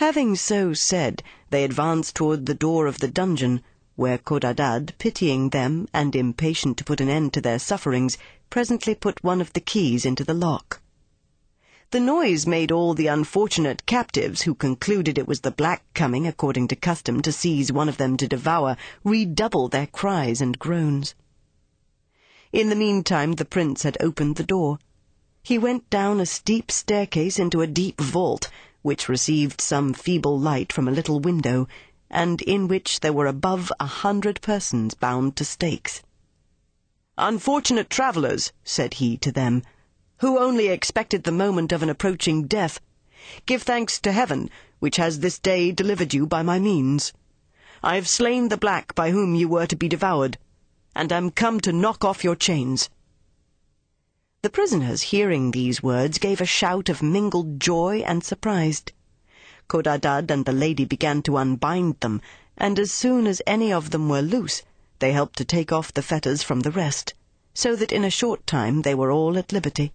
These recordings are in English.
Having so said, they advanced toward the door of the dungeon, where Codadad, pitying them and impatient to put an end to their sufferings, presently put one of the keys into the lock. The noise made all the unfortunate captives, who concluded it was the black coming, according to custom, to seize one of them to devour, redouble their cries and groans. In the meantime the prince had opened the door. He went down a steep staircase into a deep vault, which received some feeble light from a little window, and in which there were above a hundred persons bound to stakes. Unfortunate travellers, said he to them, who only expected the moment of an approaching death, give thanks to heaven, which has this day delivered you by my means. I have slain the black by whom you were to be devoured, and am come to knock off your chains. The prisoners, hearing these words, gave a shout of mingled joy and surprise. Codadad and the lady began to unbind them, and as soon as any of them were loose, they helped to take off the fetters from the rest, so that in a short time they were all at liberty.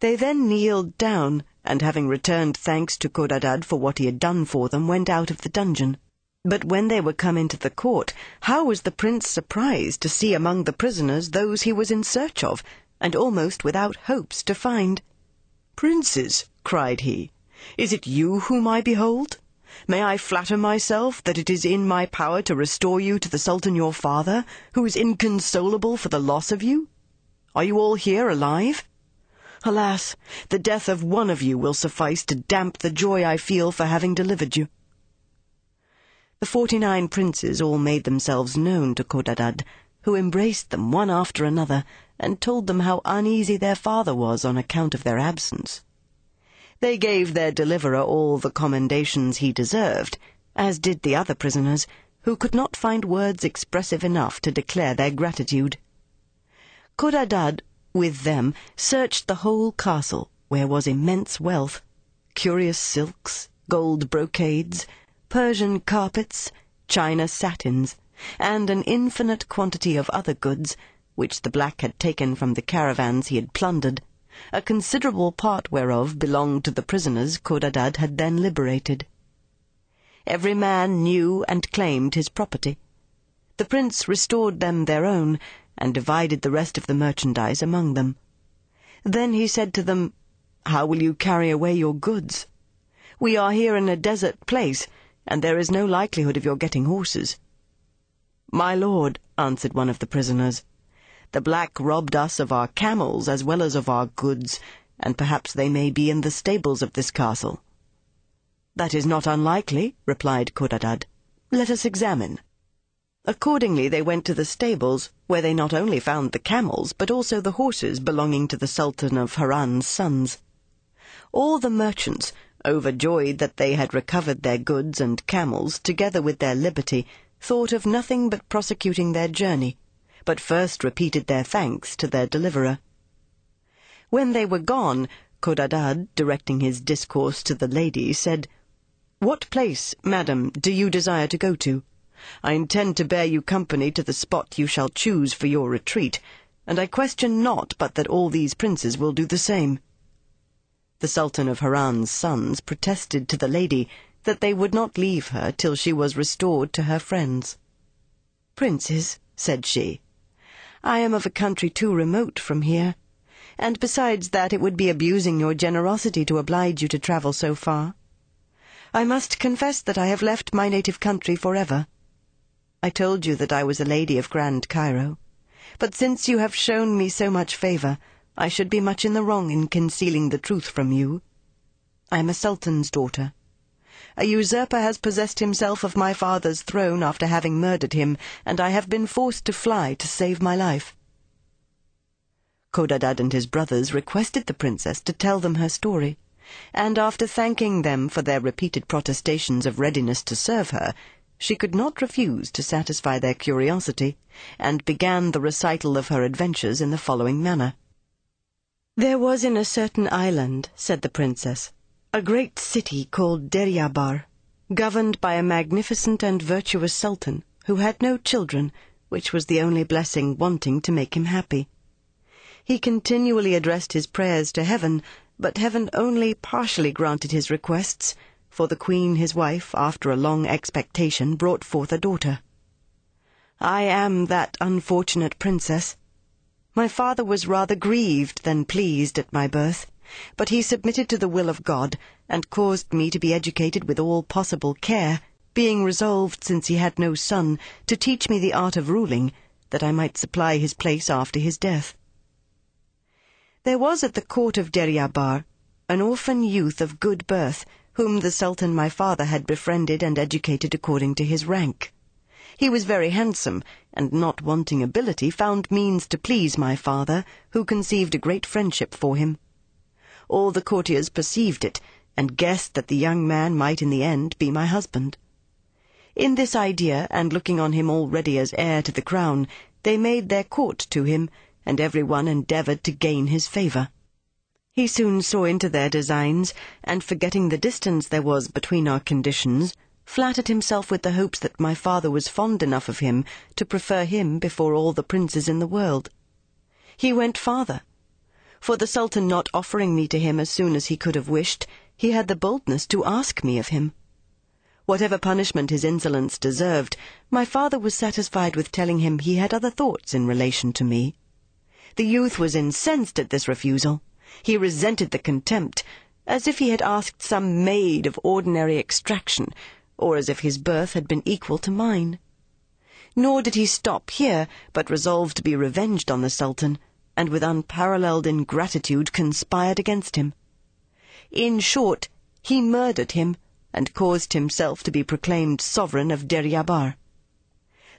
They then kneeled down, and having returned thanks to Codadad for what he had done for them, went out of the dungeon. But when they were come into the court, how was the prince surprised to see among the prisoners those he was in search of, and almost without hopes to find. Princes, cried he, is it you whom I behold? May I flatter myself that it is in my power to restore you to the Sultan your father, who is inconsolable for the loss of you? Are you all here alive? Alas, the death of one of you will suffice to damp the joy I feel for having delivered you. The forty-nine princes all made themselves known to Codadad, who embraced them one after another, and told them how uneasy their father was on account of their absence. They gave their deliverer all the commendations he deserved, as did the other prisoners, who could not find words expressive enough to declare their gratitude. Codadad, with them, searched the whole castle, where was immense wealth, curious silks, gold brocades, Persian carpets, China satins, and an infinite quantity of other goods, which the black had taken from the caravans he had plundered, a considerable part whereof belonged to the prisoners Codadad had then liberated. Every man knew and claimed his property. The prince restored them their own, and divided the rest of the merchandise among them. Then he said to them, How will you carry away your goods? We are here in a desert place, and there is no likelihood of your getting horses. My lord, answered one of the prisoners, the black robbed us of our camels as well as of our goods, and perhaps they may be in the stables of this castle. That is not unlikely, replied Codadad. Let us examine. Accordingly they went to the stables, where they not only found the camels, but also the horses belonging to the Sultan of Harran's sons. All the merchants, overjoyed that they had recovered their goods and camels, together with their liberty, thought of nothing but prosecuting their journey, but first repeated their thanks to their deliverer. When they were gone, Codadad, directing his discourse to the lady, said, What place, madam, do you desire to go to? I intend to bear you company to the spot you shall choose for your retreat, and I question not but that all these princes will do the same. The Sultan of Harran's sons protested to the lady that they would not leave her till she was restored to her friends. Princes, said she, I am of a country too remote from here, and besides that it would be abusing your generosity to oblige you to travel so far. I must confess that I have left my native country forever. I told you that I was a lady of Grand Cairo, but since you have shown me so much favour, I should be much in the wrong in concealing the truth from you. I am a sultan's daughter. A usurper has possessed himself of my father's throne after having murdered him, and I have been forced to fly to save my life. Codadad and his brothers requested the princess to tell them her story, and after thanking them for their repeated protestations of readiness to serve her, she could not refuse to satisfy their curiosity, and began the recital of her adventures in the following manner. There was in a certain island, said the princess, a great city called Deryabar, governed by a magnificent and virtuous sultan, who had no children, which was the only blessing wanting to make him happy. He continually addressed his prayers to heaven, but heaven only partially granted his requests, for the queen his wife, after a long expectation, brought forth a daughter. I am that unfortunate princess. My father was rather grieved than pleased at my birth, but he submitted to the will of God, and caused me to be educated with all possible care, being resolved, since he had no son, to teach me the art of ruling, that I might supply his place after his death. There was at the court of Deryabar an orphan youth of good birth, whom the Sultan my father had befriended and educated according to his rank. He was very handsome, and not wanting ability, found means to please my father, who conceived a great friendship for him. All the courtiers perceived it, and guessed that the young man might in the end be my husband. In this idea, and looking on him already as heir to the crown, they made their court to him, and every one endeavoured to gain his favour. He soon saw into their designs, and forgetting the distance there was between our conditions, flattered himself with the hopes that my father was fond enough of him to prefer him before all the princes in the world. He went farther. For the Sultan not offering me to him as soon as he could have wished, he had the boldness to ask me of him. Whatever punishment his insolence deserved, my father was satisfied with telling him he had other thoughts in relation to me. The youth was incensed at this refusal. He resented the contempt, as if he had asked some maid of ordinary extraction, or as if his birth had been equal to mine. Nor did he stop here, but resolved to be revenged on the Sultan, and with unparalleled ingratitude conspired against him. In short, he murdered him, and caused himself to be proclaimed sovereign of Deryabar.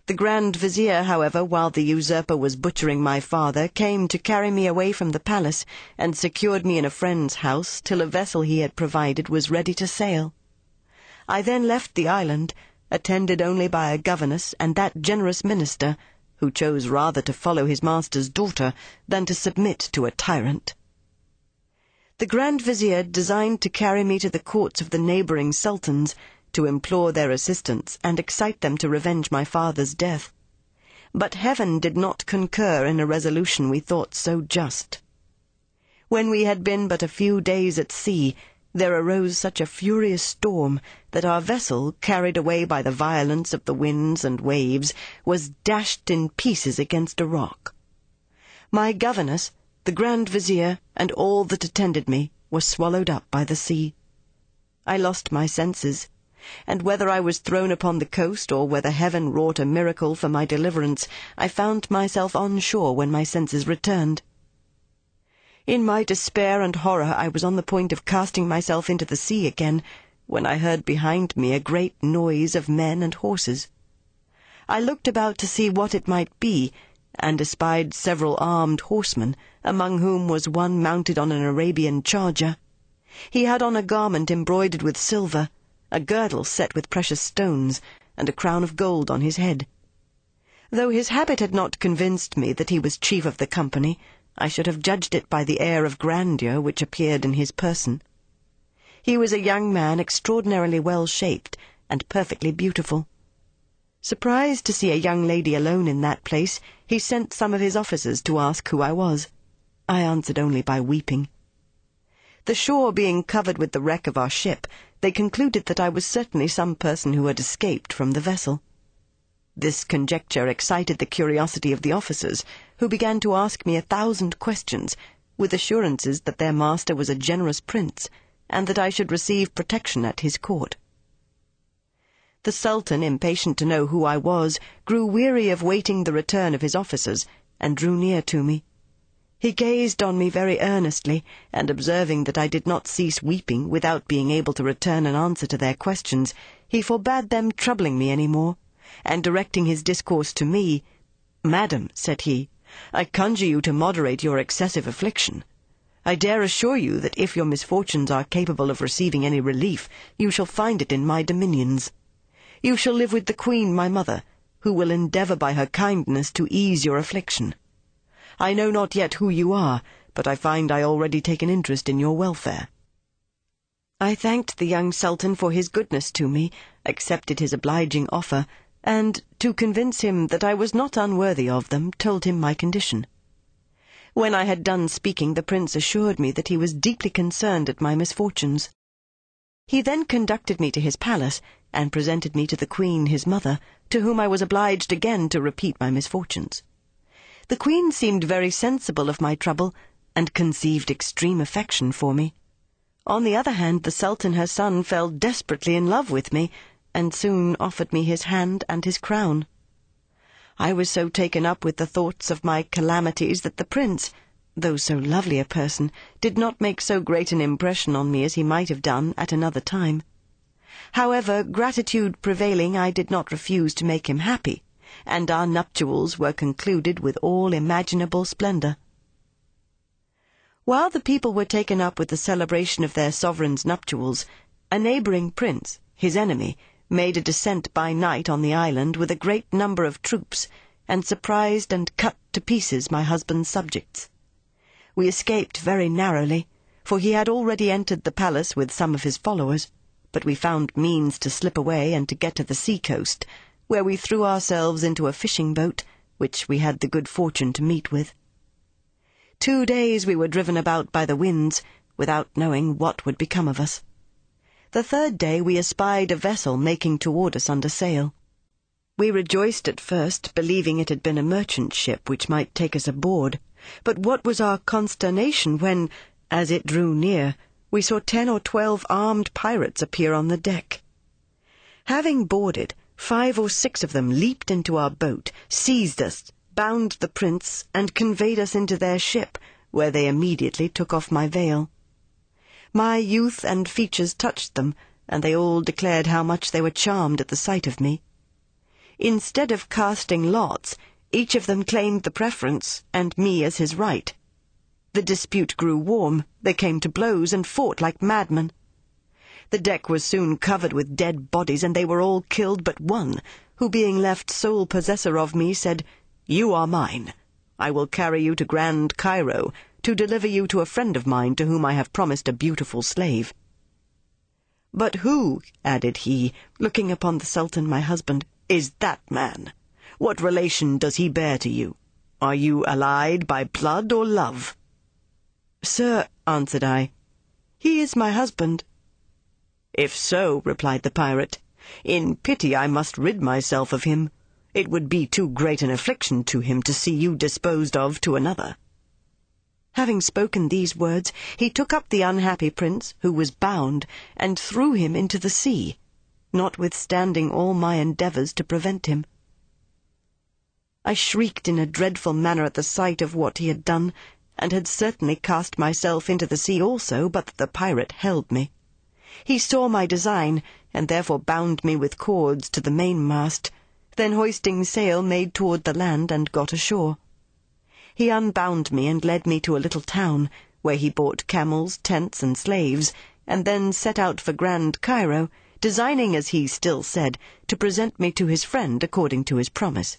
The Grand Vizier, however, while the usurper was butchering my father, came to carry me away from the palace, and secured me in a friend's house till a vessel he had provided was ready to sail. I then left the island, attended only by a governess and that generous minister, who chose rather to follow his master's daughter than to submit to a tyrant. The Grand Vizier designed to carry me to the courts of the neighbouring sultans, to implore their assistance and excite them to revenge my father's death. But heaven did not concur in a resolution we thought so just. When we had been but a few days at sea, there arose such a furious storm that our vessel, carried away by the violence of the winds and waves, was dashed in pieces against a rock. My governess, the Grand Vizier, and all that attended me, were swallowed up by the sea. I lost my senses, and whether I was thrown upon the coast, or whether heaven wrought a miracle for my deliverance, I found myself on shore when my senses returned. In my despair and horror I was on the point of casting myself into the sea again, when I heard behind me a great noise of men and horses. I looked about to see what it might be, and espied several armed horsemen, among whom was one mounted on an Arabian charger. He had on a garment embroidered with silver, a girdle set with precious stones, and a crown of gold on his head. Though his habit had not convinced me that he was chief of the company, I should have judged it by the air of grandeur which appeared in his person. He was a young man extraordinarily well shaped, and perfectly beautiful. Surprised to see a young lady alone in that place, he sent some of his officers to ask who I was. I answered only by weeping. The shore being covered with the wreck of our ship, they concluded that I was certainly some person who had escaped from the vessel. This conjecture excited the curiosity of the officers, who began to ask me a thousand questions, with assurances that their master was a generous prince, and that I should receive protection at his court. The Sultan, impatient to know who I was, grew weary of waiting the return of his officers, and drew near to me. He gazed on me very earnestly, and observing that I did not cease weeping without being able to return an answer to their questions, he forbade them troubling me any more, and directing his discourse to me, Madam, said he, I conjure you to moderate your excessive affliction. I dare assure you that if your misfortunes are capable of receiving any relief, you shall find it in my dominions. You shall live with the Queen, my mother, who will endeavour by her kindness to ease your affliction. I know not yet who you are, but I find I already take an interest in your welfare. I thanked the young Sultan for his goodness to me, accepted his obliging offer, and, to convince him that I was not unworthy of them, told him my condition. When I had done speaking, the prince assured me that he was deeply concerned at my misfortunes. He then conducted me to his palace, and presented me to the queen his mother, to whom I was obliged again to repeat my misfortunes. The queen seemed very sensible of my trouble, and conceived extreme affection for me. On the other hand, the Sultan her son fell desperately in love with me, and soon offered me his hand and his crown. I was so taken up with the thoughts of my calamities that the prince, though so lovely a person, did not make so great an impression on me as he might have done at another time. However, gratitude prevailing, I did not refuse to make him happy, and our nuptials were concluded with all imaginable splendour. While the people were taken up with the celebration of their sovereign's nuptials, a neighbouring prince, his enemy, made a descent by night on the island with a great number of troops, and surprised and cut to pieces my husband's subjects. We escaped very narrowly, for he had already entered the palace with some of his followers, but we found means to slip away and to get to the sea coast, where we threw ourselves into a fishing boat, which we had the good fortune to meet with. Two days we were driven about by the winds, without knowing what would become of us. The third day we espied a vessel making toward us under sail. We rejoiced at first, believing it had been a merchant ship which might take us aboard. But what was our consternation when, as it drew near, we saw ten or twelve armed pirates appear on the deck. Having boarded, five or six of them leaped into our boat, seized us, bound the prince, and conveyed us into their ship, where they immediately took off my veil. My youth and features touched them, and they all declared how much they were charmed at the sight of me. Instead of casting lots, each of them claimed the preference, and me as his right. The dispute grew warm, they came to blows, and fought like madmen. The deck was soon covered with dead bodies, and they were all killed but one, who being left sole possessor of me, said, You are mine. I will carry you to Grand Cairo, to deliver you to a friend of mine to whom I have promised a beautiful slave. But who, added he, looking upon the Sultan my husband, is that man? What relation does he bear to you? Are you allied by blood or love? Sir, answered I, he is my husband. If so, replied the pirate, in pity I must rid myself of him. It would be too great an affliction to him to see you disposed of to another. Having spoken these words, he took up the unhappy prince, who was bound, and threw him into the sea, notwithstanding all my endeavours to prevent him. I shrieked in a dreadful manner at the sight of what he had done, and had certainly cast myself into the sea also, but that the pirate held me. He saw my design, and therefore bound me with cords to the mainmast, then hoisting sail made toward the land and got ashore. He unbound me and led me to a little town, where he bought camels, tents, and slaves, and then set out for Grand Cairo, designing, as he still said, to present me to his friend according to his promise.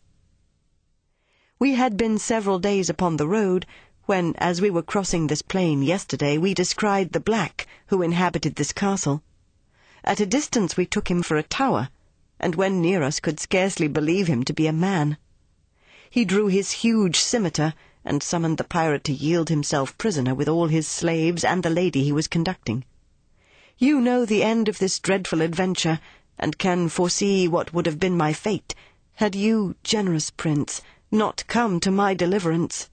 We had been several days upon the road, when, as we were crossing this plain yesterday, we descried the black who inhabited this castle. At a distance we took him for a tower, and when near us could scarcely believe him to be a man. He drew his huge scimitar, and summoned the pirate to yield himself prisoner with all his slaves and the lady he was conducting. You know the end of this dreadful adventure, and can foresee what would have been my fate, had you, generous prince, not come to my deliverance.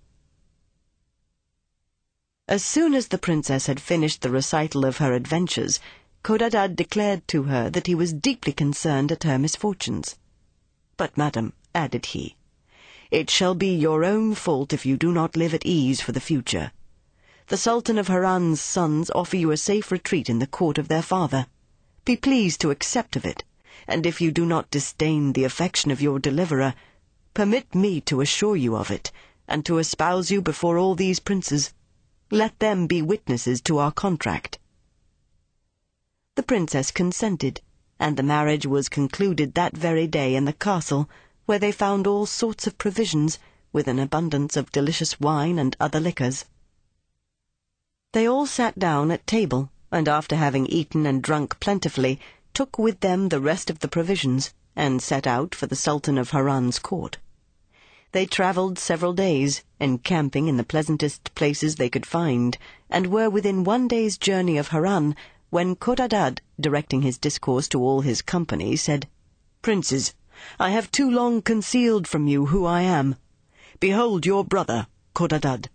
As soon as the princess had finished the recital of her adventures, Codadad declared to her that he was deeply concerned at her misfortunes. But, madam, added he, it shall be your own fault if you do not live at ease for the future. The Sultan of Harran's sons offer you a safe retreat in the court of their father. Be pleased to accept of it, and if you do not disdain the affection of your deliverer, permit me to assure you of it, and to espouse you before all these princes. Let them be witnesses to our contract. The princess consented, and the marriage was concluded that very day in the castle, where they found all sorts of provisions, with an abundance of delicious wine and other liquors. They all sat down at table, and after having eaten and drunk plentifully, took with them the rest of the provisions, and set out for the Sultan of Harran's court. They travelled several days, encamping in the pleasantest places they could find, and were within one day's journey of Harran, when Codadad, directing his discourse to all his company, said, Princes, I have too long concealed from you who I am. Behold your brother, Codadad.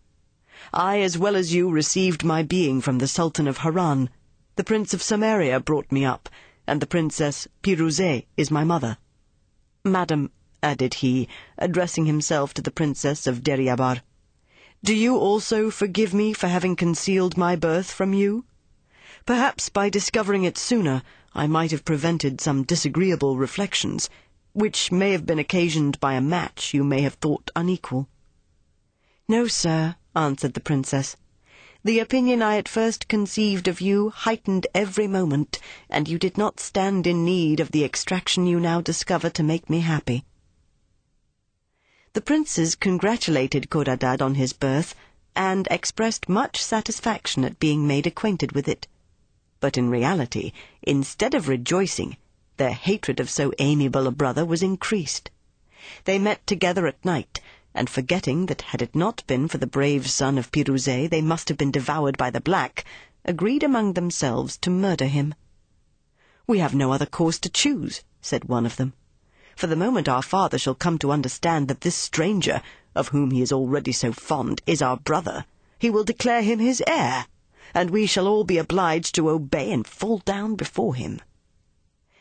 I, as well as you, received my being from the Sultan of Harran. The Prince of Samaria brought me up, and the Princess Pirouzeh is my mother. Madam, added he, addressing himself to the Princess of Deryabar, do you also forgive me for having concealed my birth from you? Perhaps by discovering it sooner, I might have prevented some disagreeable reflections, which may have been occasioned by a match you may have thought unequal. No, sir, answered the princess. The opinion I at first conceived of you heightened every moment, and you did not stand in need of the extraction you now discover to make me happy. The princes congratulated Codadad on his birth, and expressed much satisfaction at being made acquainted with it. But in reality, instead of rejoicing, their hatred of so amiable a brother was increased. They met together at night, and forgetting that had it not been for the brave son of Pirouzeh they must have been devoured by the black, agreed among themselves to murder him. We have no other course to choose, said one of them. For the moment our father shall come to understand that this stranger, of whom he is already so fond, is our brother, he will declare him his heir, and we shall all be obliged to obey and fall down before him.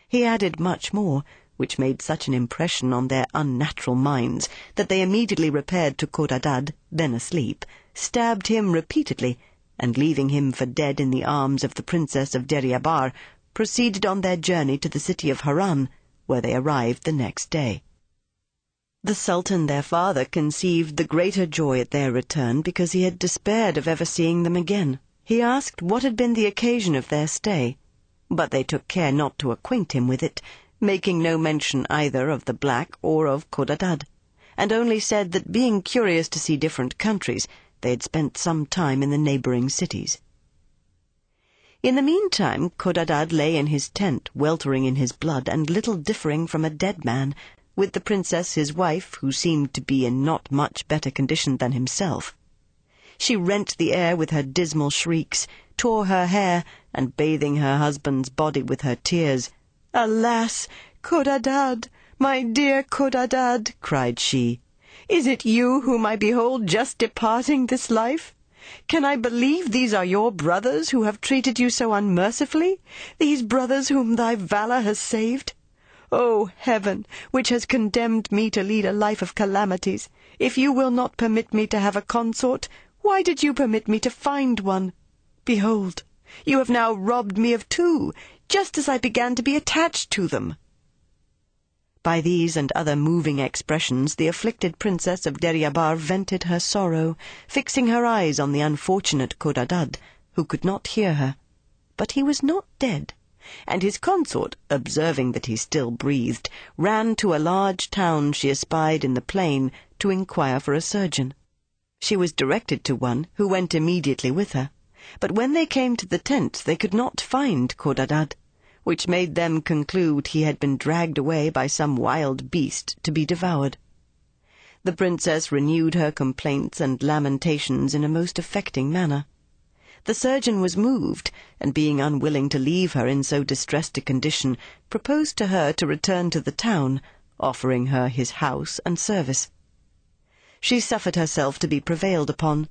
He added much more, which made such an impression on their unnatural minds that they immediately repaired to Codadad, then asleep, stabbed him repeatedly, and leaving him for dead in the arms of the Princess of Deryabar, proceeded on their journey to the city of Harran, where they arrived the next day. The Sultan, their father, conceived the greater joy at their return because he had despaired of ever seeing them again. He asked what had been the occasion of their stay but they took care not to acquaint him with it, making no mention either of the black or of Codadad, and only said that being curious to see different countries, they had spent some time in the neighbouring cities. In the meantime, Codadad lay in his tent, weltering in his blood, and little differing from a dead man, with the princess his wife, who seemed to be in not much better condition than himself. She rent the air with her dismal shrieks, tore her hair, and bathing her husband's body with her tears. Alas, Codadad, my dear Codadad, cried she, is it you whom I behold just departing this life? Can I believe these are your brothers who have treated you so unmercifully, these brothers whom thy valour has saved? O oh, heaven, which has condemned me to lead a life of calamities, if you will not permit me to have a consort, why did you permit me to find one? Behold, you have now robbed me of two, just as I began to be attached to them. By these and other moving expressions the afflicted princess of Deryabar vented her sorrow, fixing her eyes on the unfortunate Codadad, who could not hear her. But he was not dead, and his consort, observing that he still breathed, ran to a large town she espied in the plain to inquire for a surgeon. She was directed to one, who went immediately with her but when they came to the tent they could not find Codadad, which made them conclude he had been dragged away by some wild beast to be devoured. The princess renewed her complaints and lamentations in a most affecting manner. The surgeon was moved, and being unwilling to leave her in so distressed a condition, proposed to her to return to the town, offering her his house and service. She suffered herself to be prevailed upon,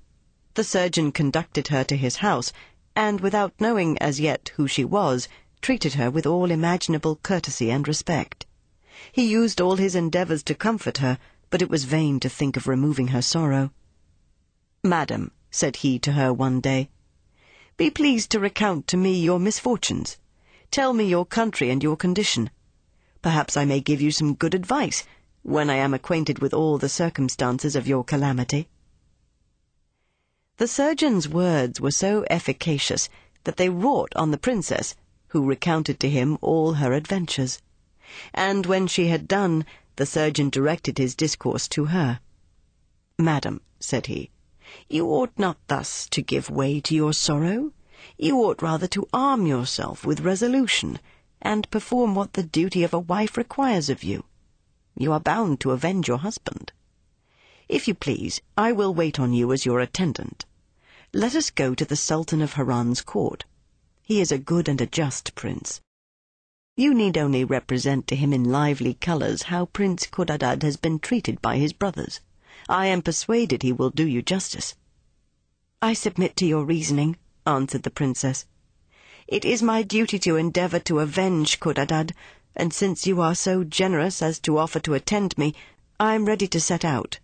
the surgeon conducted her to his house, and without knowing as yet who she was, treated her with all imaginable courtesy and respect. He used all his endeavours to comfort her, but it was vain to think of removing her sorrow. Madam, said he to her one day, be pleased to recount to me your misfortunes. Tell me your country and your condition. Perhaps I may give you some good advice, when I am acquainted with all the circumstances of your calamity. The surgeon's words were so efficacious that they wrought on the princess, who recounted to him all her adventures. And when she had done, the surgeon directed his discourse to her. Madam, said he, you ought not thus to give way to your sorrow. You ought rather to arm yourself with resolution, and perform what the duty of a wife requires of you. You are bound to avenge your husband. If you please, I will wait on you as your attendant. Let us go to the Sultan of Harran's court. He is a good and a just prince. You need only represent to him in lively colours how Prince Codadad has been treated by his brothers. I am persuaded he will do you justice. I submit to your reasoning, answered the princess. It is my duty to endeavour to avenge Codadad, and since you are so generous as to offer to attend me, I am ready to set out.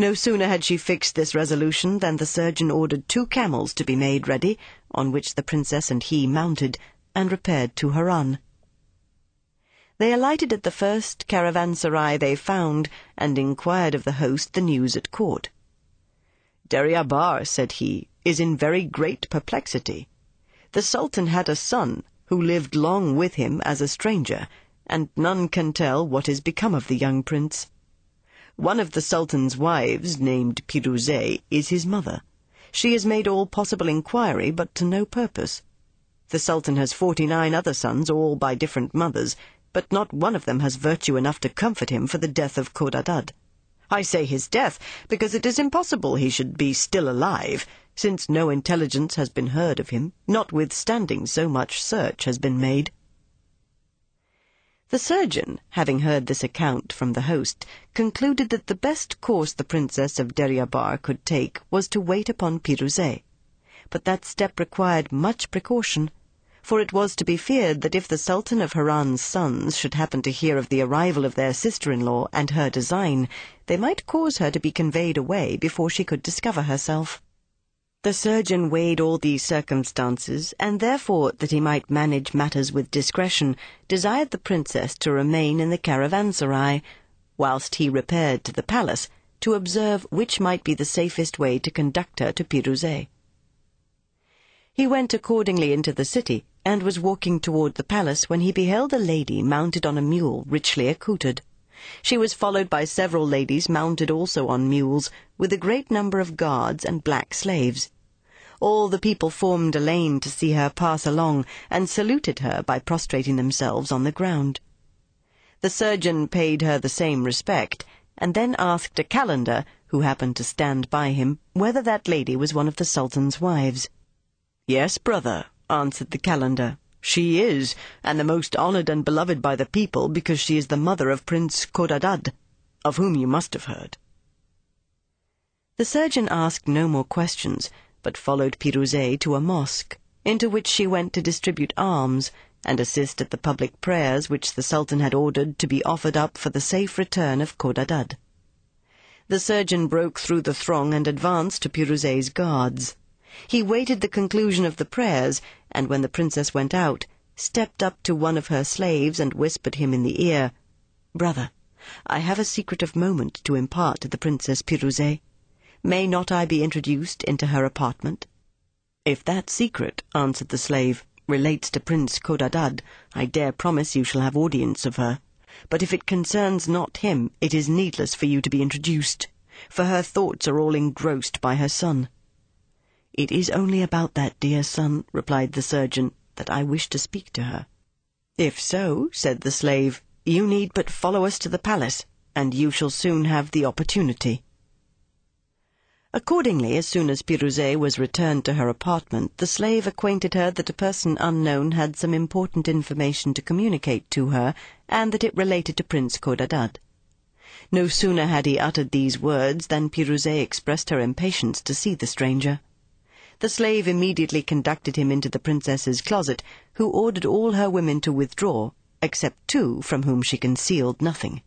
No sooner had she fixed this resolution than the surgeon ordered two camels to be made ready, on which the princess and he mounted, and repaired to Harran. They alighted at the first caravanserai they found, and inquired of the host the news at court. Deryabar, said he, is in very great perplexity. The Sultan had a son, who lived long with him as a stranger, and none can tell what is become of the young prince. One of the Sultan's wives, named Pirouzeh, is his mother. She has made all possible inquiry, but to no purpose. The Sultan has forty-nine other sons, all by different mothers, but not one of them has virtue enough to comfort him for the death of Codadad. I say his death, because it is impossible he should be still alive, since no intelligence has been heard of him, notwithstanding so much search has been made. The surgeon, having heard this account from the host, concluded that the best course the princess of Deryabar could take was to wait upon Pirouzeh. But that step required much precaution, for it was to be feared that if the Sultan of Harran's sons should happen to hear of the arrival of their sister-in-law and her design, they might cause her to be conveyed away before she could discover herself. The surgeon weighed all these circumstances, and therefore, that he might manage matters with discretion, desired the princess to remain in the caravanserai, whilst he repaired to the palace to observe which might be the safest way to conduct her to Pirouzeh. He went accordingly into the city, and was walking toward the palace when he beheld a lady mounted on a mule richly accoutred. She was followed by several ladies mounted also on mules, with a great number of guards and black slaves. All the people formed a lane to see her pass along, and saluted her by prostrating themselves on the ground. The surgeon paid her the same respect, and then asked a calender, who happened to stand by him, whether that lady was one of the Sultan's wives. Yes, brother, answered the calender. She is, and the most honoured and beloved by the people, because she is the mother of Prince Codadad, of whom you must have heard. The surgeon asked no more questions, but followed Pirouzeh to a mosque, into which she went to distribute alms, and assist at the public prayers which the Sultan had ordered to be offered up for the safe return of Codadad. The surgeon broke through the throng and advanced to Pirouzeh's guards. He waited the conclusion of the prayers, and when the princess went out, stepped up to one of her slaves and whispered him in the ear, Brother, I have a secret of moment to impart to the Princess Pirouzeh. May not I be introduced into her apartment? If that secret, answered the slave, relates to Prince Codadad, I dare promise you shall have audience of her. But if it concerns not him, it is needless for you to be introduced, for her thoughts are all engrossed by her son. It is only about that dear son, replied the surgeon, that I wish to speak to her. If so, said the slave, you need but follow us to the palace, and you shall soon have the opportunity. Accordingly, as soon as Pirouzeh was returned to her apartment, the slave acquainted her that a person unknown had some important information to communicate to her, and that it related to Prince Codadad. No sooner had he uttered these words than Pirouzeh expressed her impatience to see the stranger. The slave immediately conducted him into the princess's closet, who ordered all her women to withdraw, except two from whom she concealed nothing.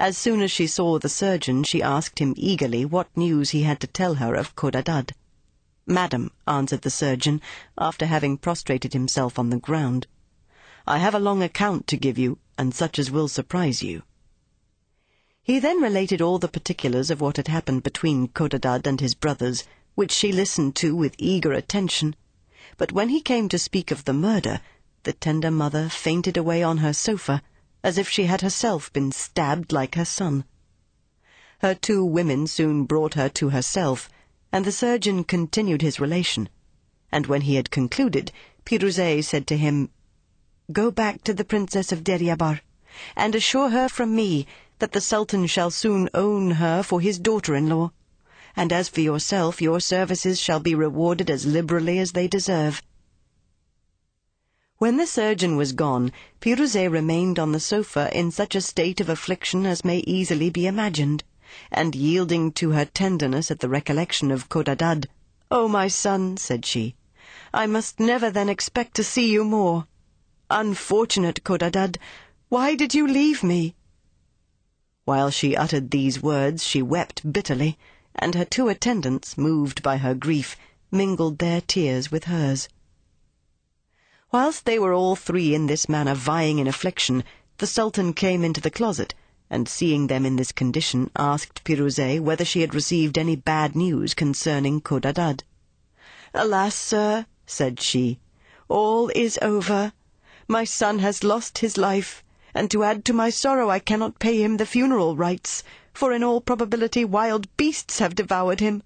As soon as she saw the surgeon, she asked him eagerly what news he had to tell her of Codadad. Madam, answered the surgeon, after having prostrated himself on the ground, I have a long account to give you, and such as will surprise you. He then related all the particulars of what had happened between Codadad and his brothers, which she listened to with eager attention. But when he came to speak of the murder, the tender mother fainted away on her sofa, as if she had herself been stabbed like her son. Her two women soon brought her to herself, and the surgeon continued his relation. And when he had concluded, Pirouzeh said to him, Go back to the Princess of Deryabar, and assure her from me that the Sultan shall soon own her for his daughter-in-law. And as for yourself, your services shall be rewarded as liberally as they deserve. When the surgeon was gone, Pirouzè remained on the sofa in such a state of affliction as may easily be imagined, and yielding to her tenderness at the recollection of Codadad, "O my son," said she, "I must never then expect to see you more. Unfortunate Codadad, why did you leave me?" While she uttered these words she wept bitterly, and her two attendants, moved by her grief, mingled their tears with hers. Whilst they were all three in this manner vying in affliction, the Sultan came into the closet, and seeing them in this condition, asked Pirouzè whether she had received any bad news concerning Codadad. Alas, sir, said she, all is over. My son has lost his life, and to add to my sorrow I cannot pay him the funeral rites, for in all probability wild beasts have devoured him.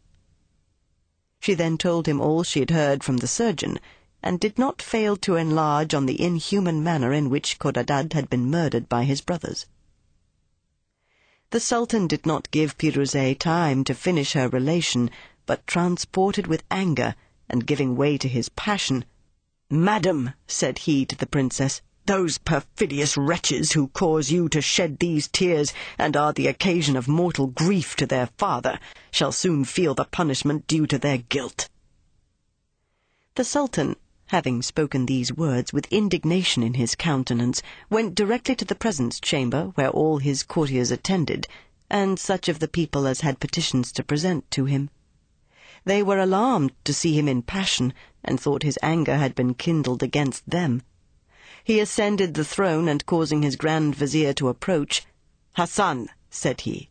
She then told him all she had heard from the surgeon, and did not fail to enlarge on the inhuman manner in which Codadad had been murdered by his brothers. The Sultan did not give Pirouzè time to finish her relation, but transported with anger, and giving way to his passion, Madam, said he to the princess, those perfidious wretches who cause you to shed these tears, and are the occasion of mortal grief to their father, shall soon feel the punishment due to their guilt. The Sultan, having spoken these words with indignation in his countenance, went directly to the presence chamber, where all his courtiers attended, and such of the people as had petitions to present to him. They were alarmed to see him in passion, and thought his anger had been kindled against them. He ascended the throne, and causing his Grand Vizier to approach, Hassan, said he,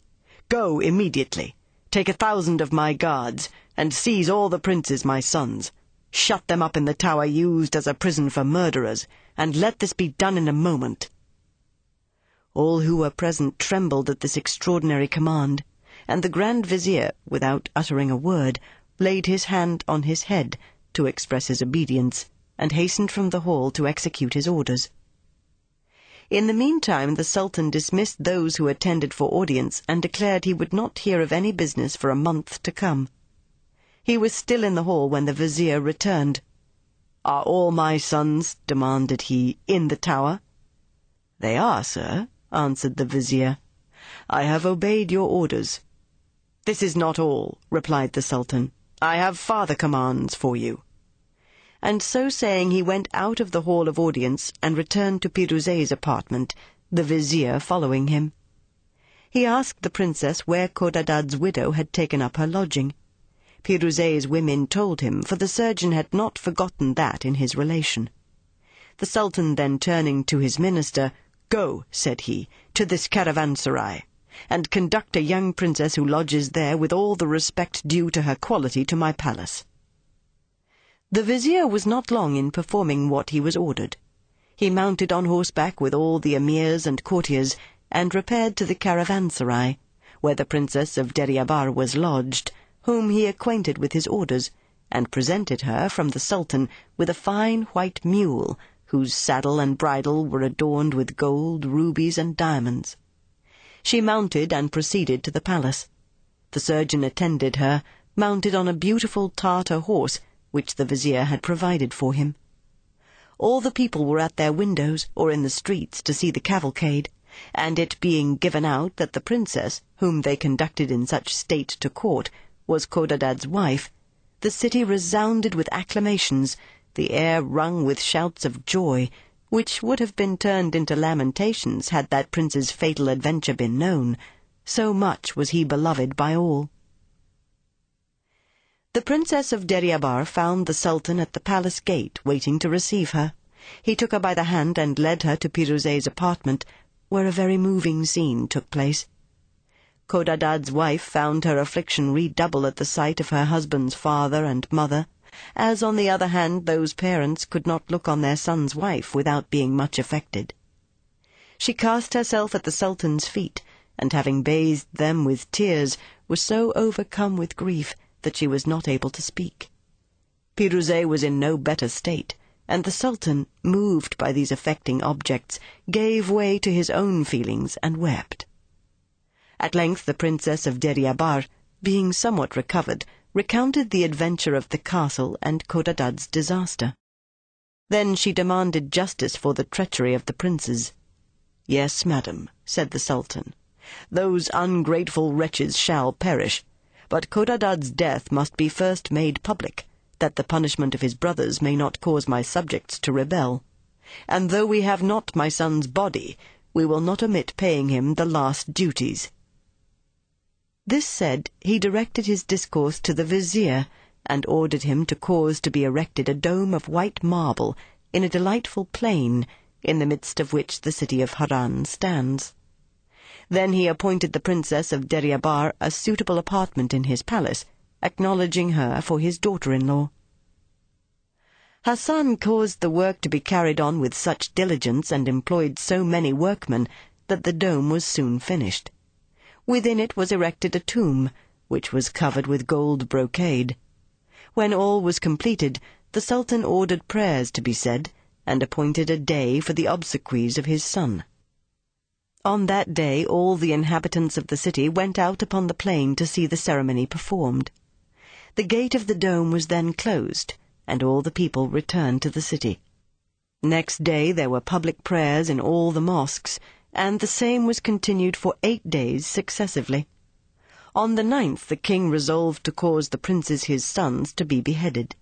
go immediately, take a thousand of my guards, and seize all the princes my sons. Shut them up in the tower used as a prison for murderers, and let this be done in a moment. All who were present trembled at this extraordinary command, and the Grand Vizier, without uttering a word, laid his hand on his head to express his obedience, and hastened from the hall to execute his orders. In the meantime the Sultan dismissed those who attended for audience, and declared he would not hear of any business for a month to come. He was still in the hall when the Vizier returned. Are all my sons, demanded he, in the tower? They are, sir, answered the Vizier. I have obeyed your orders. This is not all, replied the Sultan. I have farther commands for you. And so saying he went out of the hall of audience and returned to Pirouzè's apartment, the vizier following him. He asked the princess where Codadad's widow had taken up her lodging. Pirouzè's women told him, for the surgeon had not forgotten that in his relation. The Sultan then turning to his minister, Go, said he, to this caravanserai and conduct a young princess who lodges there with all the respect due to her quality to my palace. The vizier was not long in performing what he was ordered. He mounted on horseback with all the emirs and courtiers, and repaired to the caravanserai, where the princess of Deryabar was lodged, whom he acquainted with his orders, and presented her from the sultan with a fine white mule, whose saddle and bridle were adorned with gold, rubies, and diamonds. She mounted and proceeded to the palace. The surgeon attended her, mounted on a beautiful Tartar horse, which the vizier had provided for him. All the people were at their windows or in the streets to see the cavalcade, and it being given out that the princess, whom they conducted in such state to court, was Codadad's wife, the city resounded with acclamations, the air rung with shouts of joy, which would have been turned into lamentations had that prince's fatal adventure been known, so much was he beloved by all. The princess of Deryabar found the sultan at the palace gate waiting to receive her. He took her by the hand and led her to Pirouzè's apartment, where a very moving scene took place. Codadad's wife found her affliction redouble at the sight of her husband's father and mother, as on the other hand those parents could not look on their son's wife without being much affected. She cast herself at the Sultan's feet, and having bathed them with tears, was so overcome with grief that she was not able to speak. Pirouzè was in no better state, and the Sultan, moved by these affecting objects, gave way to his own feelings and wept. At length the Princess of Deryabar, being somewhat recovered, recounted the adventure of the castle and Codadad's disaster. Then she demanded justice for the treachery of the princes. Yes, madam, said the Sultan. Those ungrateful wretches shall perish, but Codadad's death must be first made public, that the punishment of his brothers may not cause my subjects to rebel. And though we have not my son's body, we will not omit paying him the last duties. This said, he directed his discourse to the vizier, and ordered him to cause to be erected a dome of white marble in a delightful plain, in the midst of which the city of Harran stands. Then he appointed the princess of Deryabar a suitable apartment in his palace, acknowledging her for his daughter-in-law. Hassan caused the work to be carried on with such diligence and employed so many workmen that the dome was soon finished. Within it was erected a tomb, which was covered with gold brocade. When all was completed, the Sultan ordered prayers to be said, and appointed a day for the obsequies of his son. On that day all the inhabitants of the city went out upon the plain to see the ceremony performed. The gate of the dome was then closed, and all the people returned to the city. Next day there were public prayers in all the mosques, and the same was continued for eight days successively. On the ninth the king resolved to cause the princes his sons to be beheaded.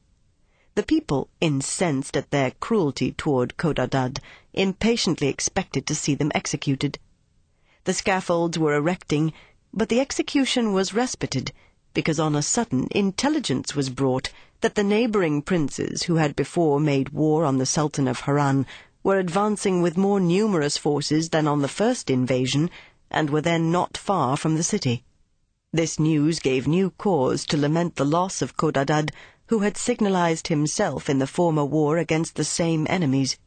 The people, incensed at their cruelty toward Codadad, impatiently expected to see them executed. The scaffolds were erecting, but the execution was respited, because on a sudden intelligence was brought that the neighboring princes who had before made war on the Sultan of Harran were advancing with more numerous forces than on the first invasion, and were then not far from the city. This news gave new cause to lament the loss of Codadad, who had signalized himself in the former war against the same enemies.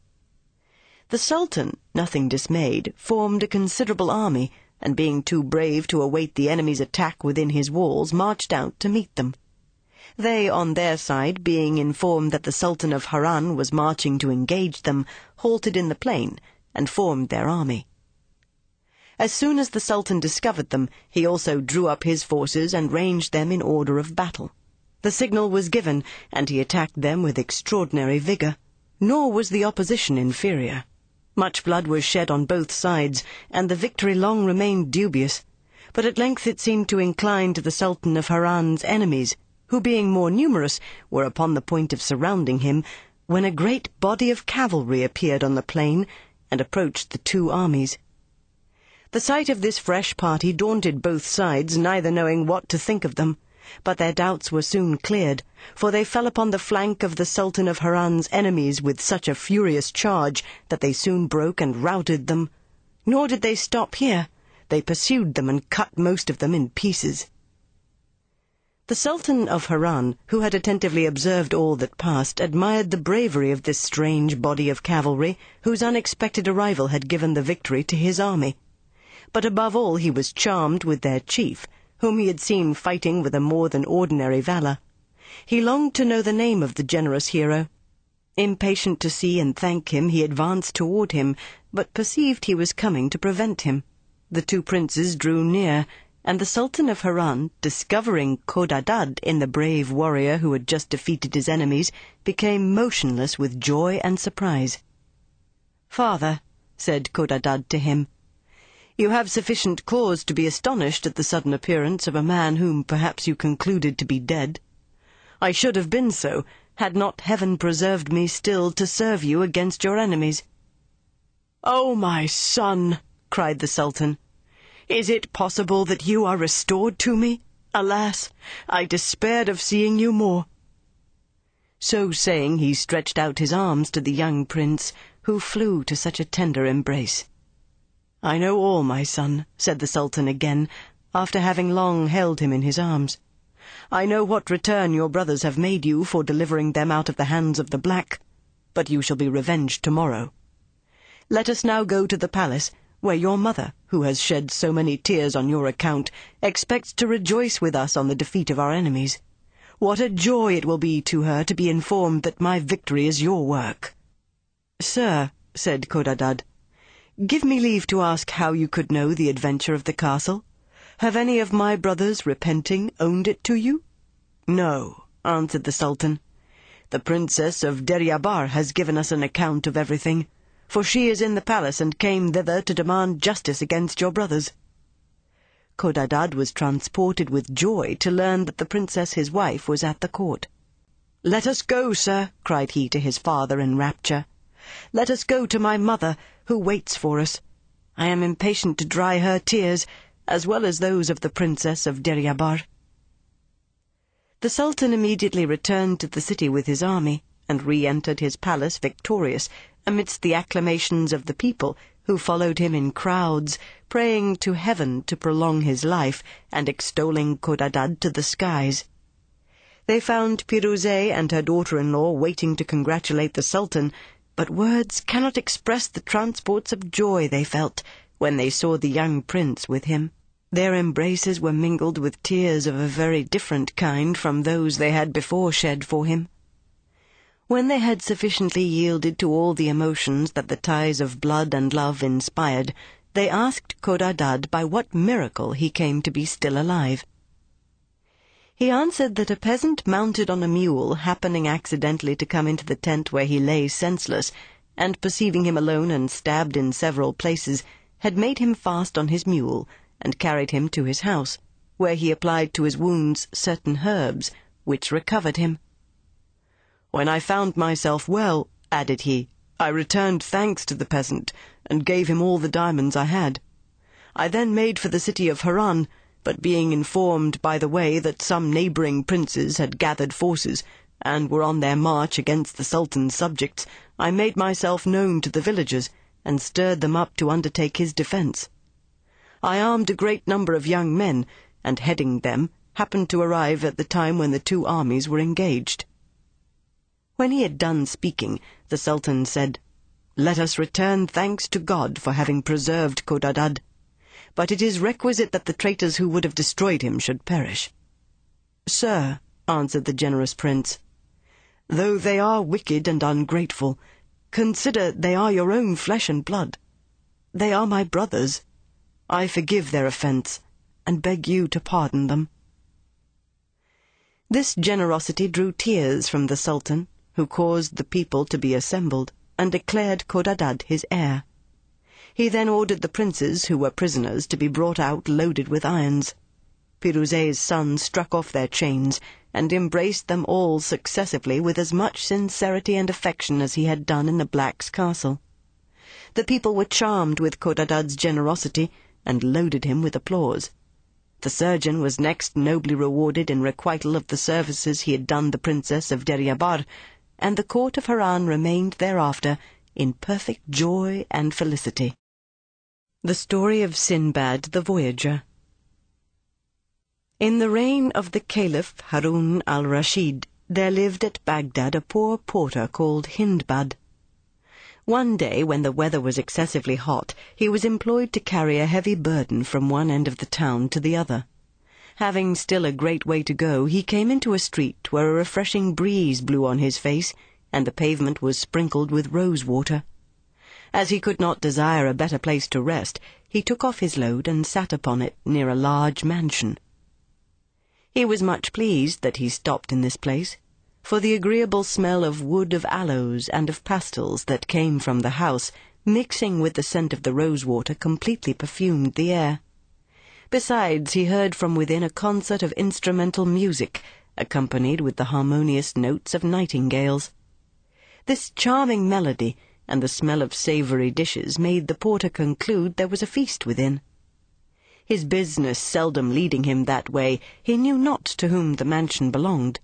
The Sultan, nothing dismayed, formed a considerable army, and being too brave to await the enemy's attack within his walls, marched out to meet them. They, on their side, being informed that the Sultan of Harran was marching to engage them, halted in the plain, and formed their army. As soon as the Sultan discovered them, he also drew up his forces and ranged them in order of battle. The signal was given, and he attacked them with extraordinary vigour. Nor was the opposition inferior. Much blood was shed on both sides, and the victory long remained dubious. But at length it seemed to incline to the Sultan of Harran's enemies, who, being more numerous, were upon the point of surrounding him, when a great body of cavalry appeared on the plain and approached the two armies. The sight of this fresh party daunted both sides, neither knowing what to think of them. But their doubts were soon cleared, for they fell upon the flank of the Sultan of Harran's enemies with such a furious charge that they soon broke and routed them. Nor did they stop here. They pursued them and cut most of them in pieces. The Sultan of Harran, who had attentively observed all that passed, admired the bravery of this strange body of cavalry, whose unexpected arrival had given the victory to his army. But above all he was charmed with their chief, whom he had seen fighting with a more than ordinary valour. He longed to know the name of the generous hero. Impatient to see and thank him, he advanced toward him, but perceived he was coming to prevent him. The two princes drew near, and the Sultan of Harran, discovering Codadad in the brave warrior who had just defeated his enemies, became motionless with joy and surprise. Father, said Codadad to him, you have sufficient cause to be astonished at the sudden appearance of a man whom perhaps you concluded to be dead. I should have been so, had not heaven preserved me still to serve you against your enemies. Oh, my son, cried the Sultan, is it possible that you are restored to me? Alas, I despaired of seeing you more. So saying, he stretched out his arms to the young prince, who flew to such a tender embrace. I know all, my son, said the Sultan again, after having long held him in his arms. I know what return your brothers have made you for delivering them out of the hands of the black, but you shall be revenged tomorrow. Let us now go to the palace, where your mother, who has shed so many tears on your account, expects to rejoice with us on the defeat of our enemies. What a joy it will be to her to be informed that my victory is your work. Sir, said Codadad, Give me leave to ask how you could know the adventure of the castle. Have any of my brothers, repenting, owned it to you? No, answered the Sultan. The Princess of Deryabar has given us an account of everything, for she is in the palace and came thither to demand justice against your brothers. Codadad was transported with joy to learn that the princess his wife was at the court. Let us go, sir, cried he to his father in rapture. Let us go to my mother, who waits for us. I am impatient to dry her tears, as well as those of the princess of Deryabar. The Sultan immediately returned to the city with his army, and re-entered his palace victorious, amidst the acclamations of the people, who followed him in crowds, praying to heaven to prolong his life, and extolling Codadad to the skies. They found Pirouzè and her daughter-in-law waiting to congratulate the Sultan, but words cannot express the transports of joy they felt when they saw the young prince with him. Their embraces were mingled with tears of a very different kind from those they had before shed for him. When they had sufficiently yielded to all the emotions that the ties of blood and love inspired, they asked Codadad by what miracle he came to be still alive. He answered that a peasant mounted on a mule, happening accidentally to come into the tent where he lay senseless, and perceiving him alone and stabbed in several places, had made him fast on his mule, and carried him to his house, where he applied to his wounds certain herbs, which recovered him. When I found myself well, added he, I returned thanks to the peasant, and gave him all the diamonds I had. I then made for the city of Harran, but being informed by the way that some neighbouring princes had gathered forces, and were on their march against the Sultan's subjects, I made myself known to the villagers, and stirred them up to undertake his defence. I armed a great number of young men, and heading them, happened to arrive at the time when the two armies were engaged. When he had done speaking, the Sultan said, Let us return thanks to God for having preserved Codadad. But it is requisite that the traitors who would have destroyed him should perish. Sir, answered the generous prince, though they are wicked and ungrateful, consider they are your own flesh and blood. They are my brothers. I forgive their offence, and beg you to pardon them. This generosity drew tears from the Sultan, who caused the people to be assembled, and declared Codadad his heir. He then ordered the princes who were prisoners to be brought out loaded with irons. Pirouzè's son struck off their chains, and embraced them all successively with as much sincerity and affection as he had done in the Black's castle. The people were charmed with Codadad's generosity, and loaded him with applause. The surgeon was next nobly rewarded in requital of the services he had done the princess of Deryabar, and the court of Harran remained thereafter in perfect joy and felicity. The Story of Sinbad the Voyager In the reign of the Caliph Harun al-Rashid, there lived at Baghdad a poor porter called Hindbad. One day, when the weather was excessively hot, he was employed to carry a heavy burden from one end of the town to the other. Having still a great way to go, he came into a street where a refreshing breeze blew on his face, and the pavement was sprinkled with rose water. As he could not desire a better place to rest, he took off his load and sat upon it near a large mansion. He was much pleased that he stopped in this place, for the agreeable smell of wood of aloes and of pastils that came from the house, mixing with the scent of the rose water, completely perfumed the air. Besides, he heard from within a concert of instrumental music, accompanied with the harmonious notes of nightingales. This charming melody and the smell of savoury dishes made the porter conclude there was a feast within. His business seldom leading him that way, he knew not to whom the mansion belonged,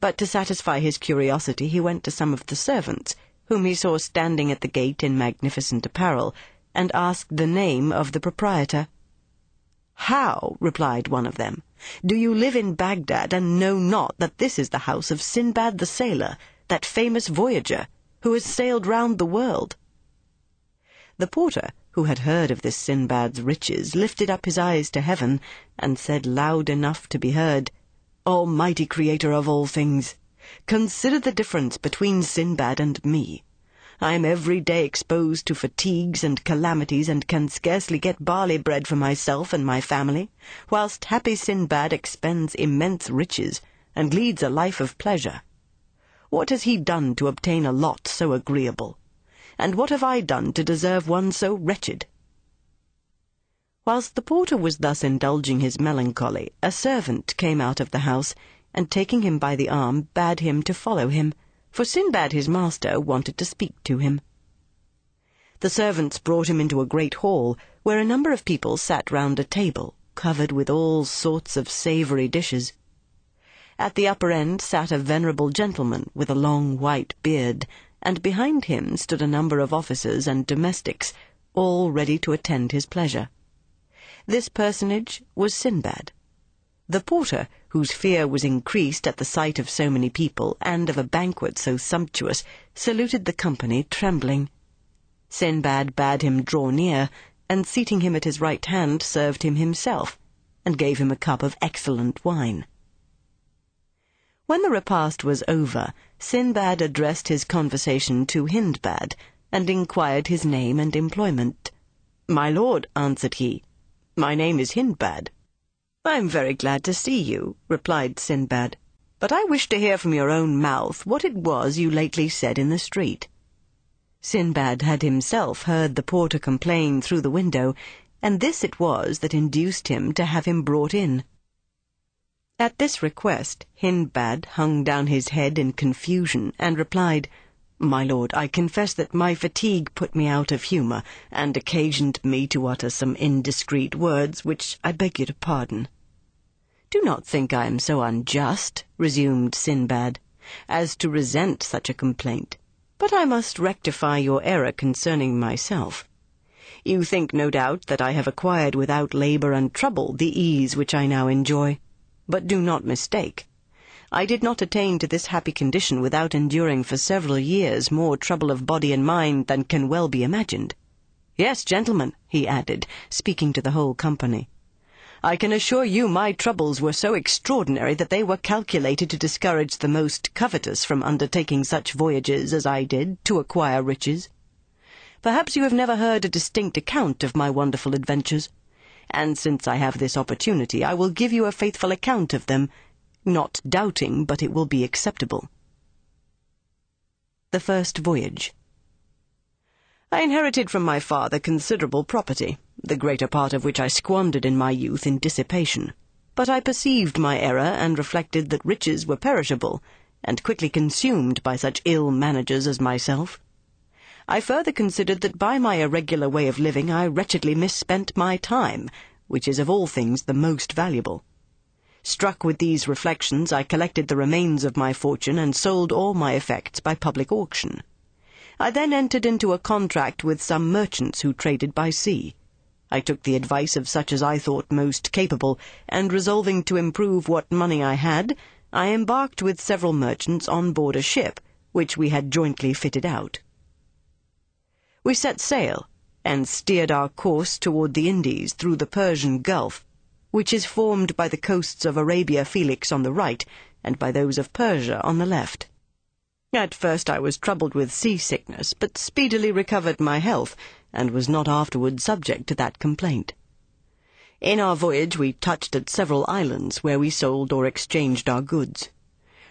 but to satisfy his curiosity he went to some of the servants, whom he saw standing at the gate in magnificent apparel, and asked the name of the proprietor. How, replied one of them, do you live in Baghdad and know not that this is the house of Sinbad the sailor, that famous voyager, who has sailed round the world? The porter, who had heard of this Sinbad's riches, lifted up his eyes to heaven, and said loud enough to be heard, Almighty Creator of all things, consider the difference between Sinbad and me. I am every day exposed to fatigues and calamities, and can scarcely get barley bread for myself and my family, whilst happy Sinbad expends immense riches, and leads a life of pleasure. What has he done to obtain a lot so agreeable? And what have I done to deserve one so wretched? Whilst the porter was thus indulging his melancholy, a servant came out of the house, and taking him by the arm, bade him to follow him, for Sinbad his master wanted to speak to him. The servants brought him into a great hall, where a number of people sat round a table, covered with all sorts of savoury dishes. At the upper end sat a venerable gentleman with a long white beard, and behind him stood a number of officers and domestics, all ready to attend his pleasure. This personage was Sinbad. The porter, whose fear was increased at the sight of so many people and of a banquet so sumptuous, saluted the company trembling. Sinbad bade him draw near, and seating him at his right hand, served him himself, and gave him a cup of excellent wine. When the repast was over, Sinbad addressed his conversation to Hindbad, and inquired his name and employment. My lord, answered he, my name is Hindbad. I am very glad to see you, replied Sinbad, but I wish to hear from your own mouth what it was you lately said in the street. Sinbad had himself heard the porter complain through the window, and this it was that induced him to have him brought in. At this request, Hindbad hung down his head in confusion, and replied, My lord, I confess that my fatigue put me out of humour, and occasioned me to utter some indiscreet words, which I beg you to pardon. Do not think I am so unjust, resumed Sinbad, as to resent such a complaint, but I must rectify your error concerning myself. You think, no doubt, that I have acquired without labour and trouble the ease which I now enjoy. But do not mistake. I did not attain to this happy condition without enduring for several years more trouble of body and mind than can well be imagined. Yes, gentlemen, he added, speaking to the whole company, I can assure you my troubles were so extraordinary that they were calculated to discourage the most covetous from undertaking such voyages as I did to acquire riches. Perhaps you have never heard a distinct account of my wonderful adventures and since I have this opportunity, I will give you a faithful account of them, not doubting but it will be acceptable. The First Voyage I inherited from my father considerable property, the greater part of which I squandered in my youth in dissipation. But I perceived my error, and reflected that riches were perishable, and quickly consumed by such ill managers as myself. I further considered that by my irregular way of living I wretchedly misspent my time, which is of all things the most valuable. Struck with these reflections, I collected the remains of my fortune and sold all my effects by public auction. I then entered into a contract with some merchants who traded by sea. I took the advice of such as I thought most capable, and resolving to improve what money I had, I embarked with several merchants on board a ship, which we had jointly fitted out. We set sail, and steered our course toward the Indies through the Persian Gulf, which is formed by the coasts of Arabia Felix on the right, and by those of Persia on the left. At first I was troubled with seasickness, but speedily recovered my health, and was not afterward subject to that complaint. In our voyage we touched at several islands, where we sold or exchanged our goods.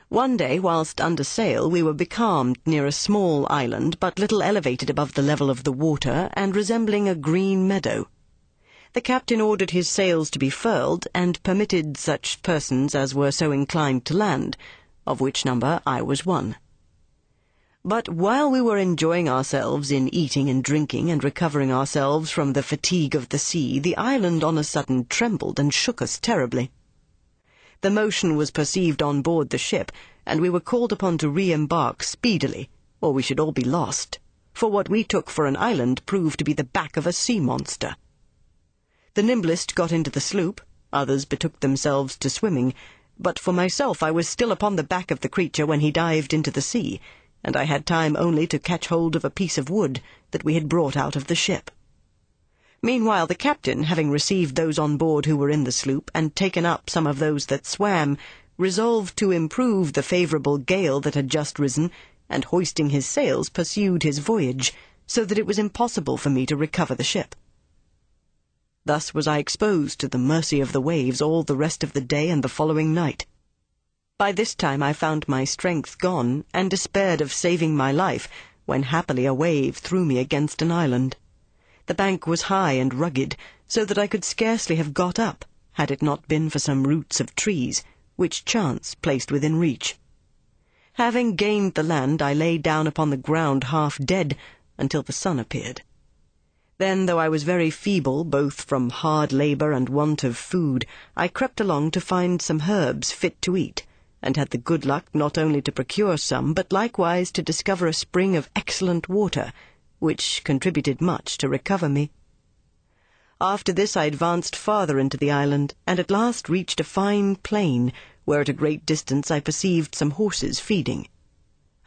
One day, whilst under sail, we were becalmed near a small island, but little elevated above the level of the water, and resembling a green meadow. The captain ordered his sails to be furled, and permitted such persons as were so inclined to land, of which number I was one. But while we were enjoying ourselves in eating and drinking, and recovering ourselves from the fatigue of the sea, the island on a sudden trembled and shook us terribly. The motion was perceived on board the ship, and we were called upon to re-embark speedily, or we should all be lost, for what we took for an island proved to be the back of a sea monster. The nimblest got into the sloop, others betook themselves to swimming, but for myself I was still upon the back of the creature when he dived into the sea, and I had time only to catch hold of a piece of wood that we had brought out of the ship. Meanwhile, the captain, having received those on board who were in the sloop, and taken up some of those that swam, resolved to improve the favourable gale that had just risen, and hoisting his sails pursued his voyage, so that it was impossible for me to recover the ship. Thus was I exposed to the mercy of the waves all the rest of the day and the following night. By this time I found my strength gone, and despaired of saving my life, when happily a wave threw me against an island. The bank was high and rugged, so that I could scarcely have got up, had it not been for some roots of trees, which chance placed within reach. Having gained the land, I lay down upon the ground half dead, until the sun appeared. Then, though I was very feeble, both from hard labour and want of food, I crept along to find some herbs fit to eat, and had the good luck not only to procure some, but likewise to discover a spring of excellent water, which contributed much to recover me. After this I advanced farther into the island, and at last reached a fine plain, where at a great distance I perceived some horses feeding.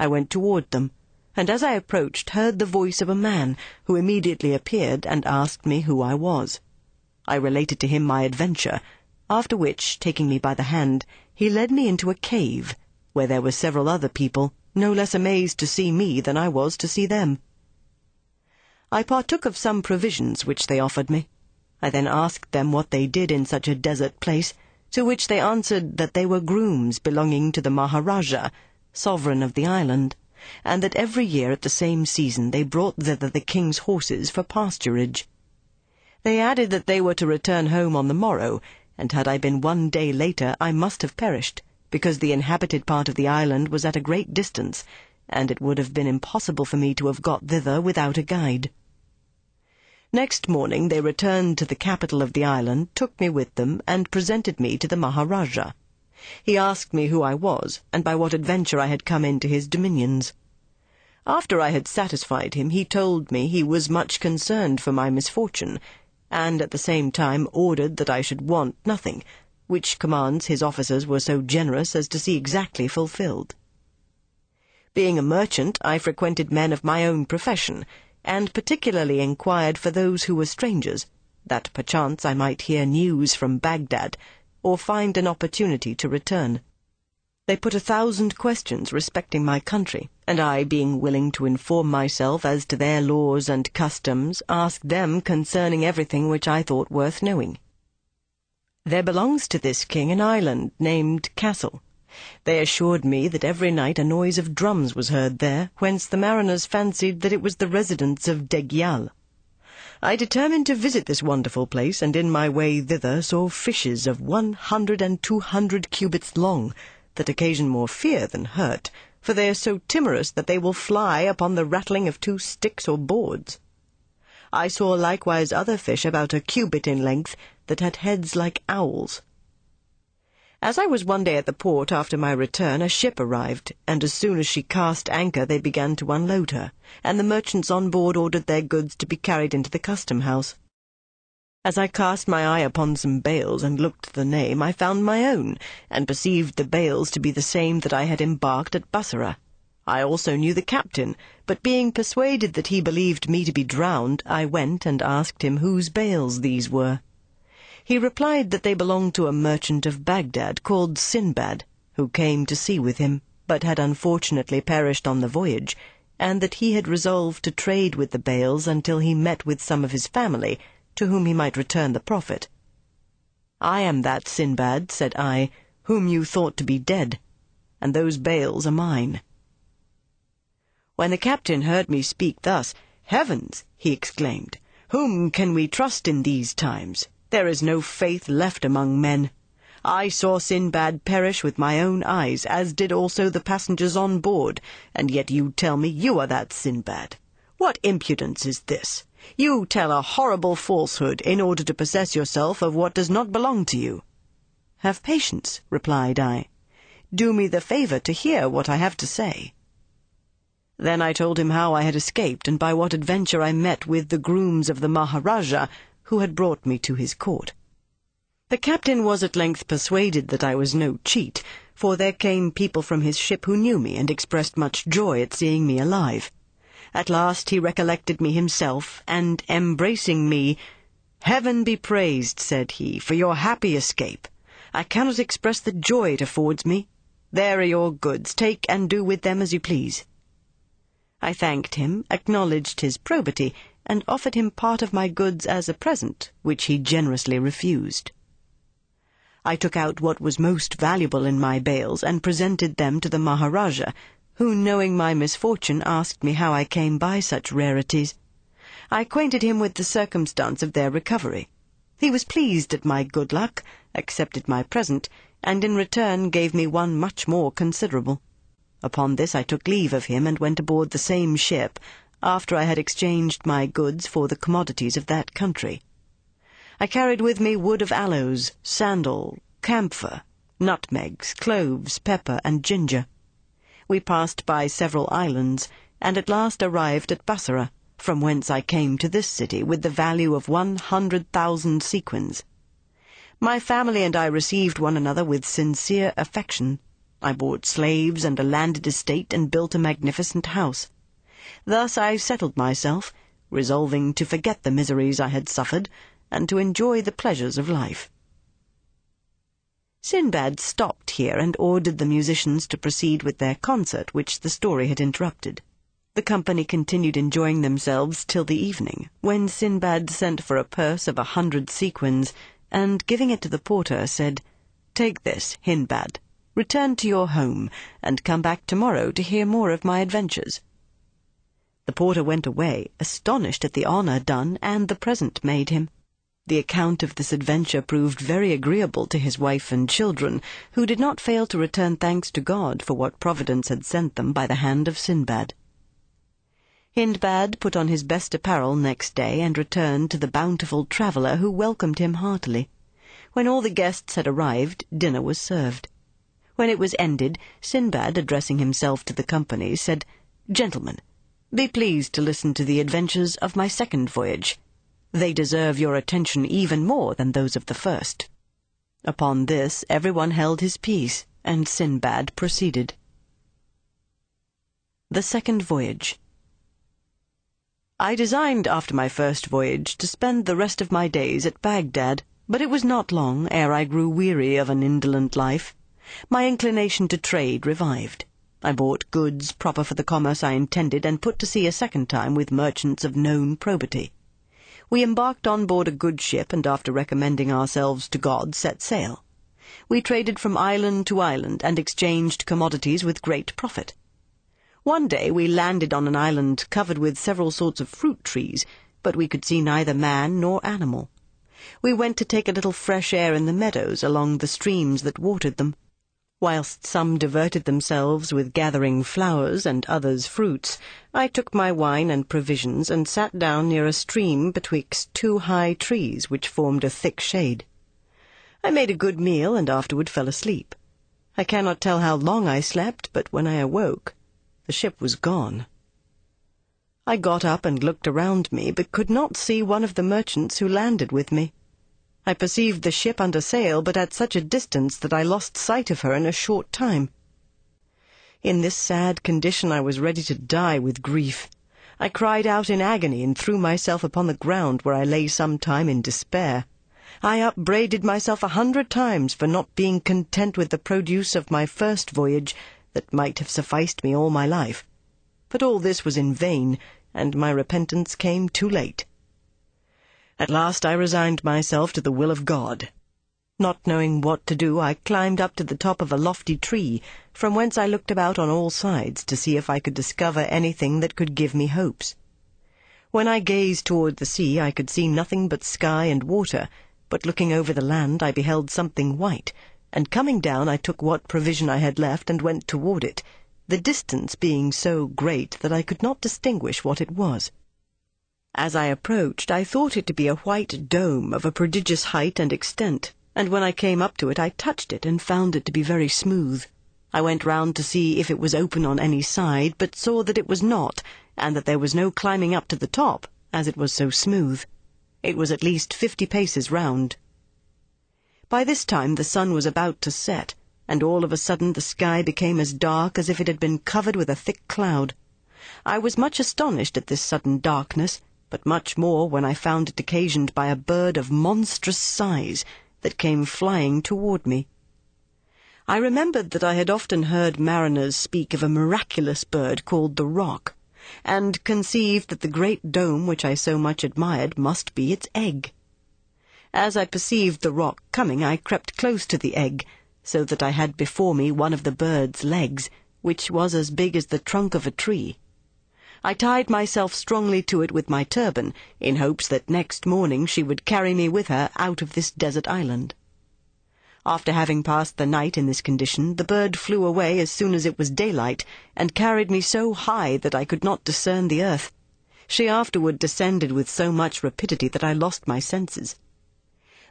I went toward them, and as I approached heard the voice of a man, who immediately appeared and asked me who I was. I related to him my adventure, after which, taking me by the hand, he led me into a cave, where there were several other people, no less amazed to see me than I was to see them. I partook of some provisions which they offered me. I then asked them what they did in such a desert place, to which they answered that they were grooms belonging to the Maharaja, sovereign of the island, and that every year at the same season they brought thither the king's horses for pasturage. They added that they were to return home on the morrow, and had I been one day later I must have perished, because the inhabited part of the island was at a great distance, and it would have been impossible for me to have got thither without a guide. Next morning they returned to the capital of the island, took me with them, and presented me to the Maharaja. He asked me who I was, and by what adventure I had come into his dominions. After I had satisfied him, he told me he was much concerned for my misfortune, and at the same time ordered that I should want nothing, which commands his officers were so generous as to see exactly fulfilled. Being a merchant, I frequented men of my own profession, and particularly inquired for those who were strangers, that perchance I might hear news from Bagdad, or find an opportunity to return. They put a thousand questions respecting my country, and I, being willing to inform myself as to their laws and customs, asked them concerning everything which I thought worth knowing. There belongs to this king an island named Cassel, they assured me that every night a noise of drums was heard there, whence the mariners fancied that it was the residence of Degyal. I determined to visit this wonderful place, and in my way thither saw fishes of one hundred and two hundred cubits long, that occasion more fear than hurt, for they are so timorous that they will fly upon the rattling of two sticks or boards. I saw likewise other fish about a cubit in length, that had heads like owls. As I was one day at the port after my return, a ship arrived, and as soon as she cast anchor they began to unload her, and the merchants on board ordered their goods to be carried into the custom house. As I cast my eye upon some bales and looked the name, I found my own, and perceived the bales to be the same that I had embarked at Bassorah. I also knew the captain, but being persuaded that he believed me to be drowned, I went and asked him whose bales these were. He replied that they belonged to a merchant of Baghdad called Sinbad, who came to sea with him, but had unfortunately perished on the voyage, and that he had resolved to trade with the bales until he met with some of his family, to whom he might return the profit. I am that Sinbad, said I, whom you thought to be dead, and those bales are mine. When the captain heard me speak thus, Heavens, he exclaimed, whom can we trust in these times? There is no faith left among men. I saw Sinbad perish with my own eyes, as did also the passengers on board, and yet you tell me you are that Sinbad. What impudence is this? You tell a horrible falsehood in order to possess yourself of what does not belong to you. Have patience, replied I. Do me the favour to hear what I have to say. Then I told him how I had escaped, and by what adventure I met with the grooms of the Maharaja, who had brought me to his court. The captain was at length persuaded that I was no cheat, for there came people from his ship who knew me and expressed much joy at seeing me alive. At last he recollected me himself, and embracing me, Heaven be praised, said he, for your happy escape. I cannot express the joy it affords me. There are your goods, take and do with them as you please. I thanked him, acknowledged his probity, and offered him part of my goods as a present, which he generously refused. I took out what was most valuable in my bales and presented them to the Maharaja, who, knowing my misfortune, asked me how I came by such rarities. I acquainted him with the circumstance of their recovery. He was pleased at my good luck, accepted my present, and in return gave me one much more considerable. Upon this I took leave of him and went aboard the same ship, after I had exchanged my goods for the commodities of that country. I carried with me wood of aloes, sandal, camphor, nutmegs, cloves, pepper, and ginger. We passed by several islands, and at last arrived at Bassorah, from whence I came to this city with the value of one hundred thousand sequins. My family and I received one another with sincere affection. I bought slaves and a landed estate and built a magnificent house. Thus I settled myself, resolving to forget the miseries I had suffered, and to enjoy the pleasures of life. Sinbad stopped here and ordered the musicians to proceed with their concert, which the story had interrupted. The company continued enjoying themselves till the evening, when Sinbad sent for a purse of a hundred sequins, and giving it to the porter, said, Take this, Hindbad, return to your home, and come back tomorrow to hear more of my adventures. The porter went away, astonished at the honour done and the present made him. The account of this adventure proved very agreeable to his wife and children, who did not fail to return thanks to God for what Providence had sent them by the hand of Sinbad. Hindbad put on his best apparel next day and returned to the bountiful traveller who welcomed him heartily. When all the guests had arrived, dinner was served. When it was ended, Sinbad, addressing himself to the company, said, Gentlemen, be pleased to listen to the adventures of my second voyage. They deserve your attention even more than those of the first. Upon this everyone held his peace, and Sinbad proceeded. The Second Voyage I designed after my first voyage to spend the rest of my days at Bagdad, but it was not long ere I grew weary of an indolent life. My inclination to trade revived. I bought goods proper for the commerce I intended, and put to sea a second time with merchants of known probity. We embarked on board a good ship, and after recommending ourselves to God, set sail. We traded from island to island, and exchanged commodities with great profit. One day we landed on an island covered with several sorts of fruit trees, but we could see neither man nor animal. We went to take a little fresh air in the meadows along the streams that watered them. Whilst some diverted themselves with gathering flowers and others fruits, I took my wine and provisions and sat down near a stream betwixt two high trees which formed a thick shade. I made a good meal and afterward fell asleep. I cannot tell how long I slept, but when I awoke, the ship was gone. I got up and looked around me, but could not see one of the merchants who landed with me. I perceived the ship under sail, but at such a distance that I lost sight of her in a short time. In this sad condition I was ready to die with grief. I cried out in agony and threw myself upon the ground, where I lay some time in despair. I upbraided myself a hundred times for not being content with the produce of my first voyage that might have sufficed me all my life. But all this was in vain, and my repentance came too late. At last I resigned myself to the will of God. Not knowing what to do, I climbed up to the top of a lofty tree, from whence I looked about on all sides to see if I could discover anything that could give me hopes. When I gazed toward the sea, I could see nothing but sky and water, but looking over the land, I beheld something white, and coming down, I took what provision I had left and went toward it, the distance being so great that I could not distinguish what it was. As I approached, I thought it to be a white dome of a prodigious height and extent, and when I came up to it, I touched it and found it to be very smooth. I went round to see if it was open on any side, but saw that it was not, and that there was no climbing up to the top, as it was so smooth. It was at least fifty paces round. By this time the sun was about to set, and all of a sudden the sky became as dark as if it had been covered with a thick cloud. I was much astonished at this sudden darkness, but much more when I found it occasioned by a bird of monstrous size that came flying toward me. I remembered that I had often heard mariners speak of a miraculous bird called the roc, and conceived that the great dome which I so much admired must be its egg. As I perceived the roc coming, I crept close to the egg, so that I had before me one of the bird's legs, which was as big as the trunk of a tree. I tied myself strongly to it with my turban, in hopes that next morning she would carry me with her out of this desert island. After having passed the night in this condition, the bird flew away as soon as it was daylight, and carried me so high that I could not discern the earth. She afterward descended with so much rapidity that I lost my senses.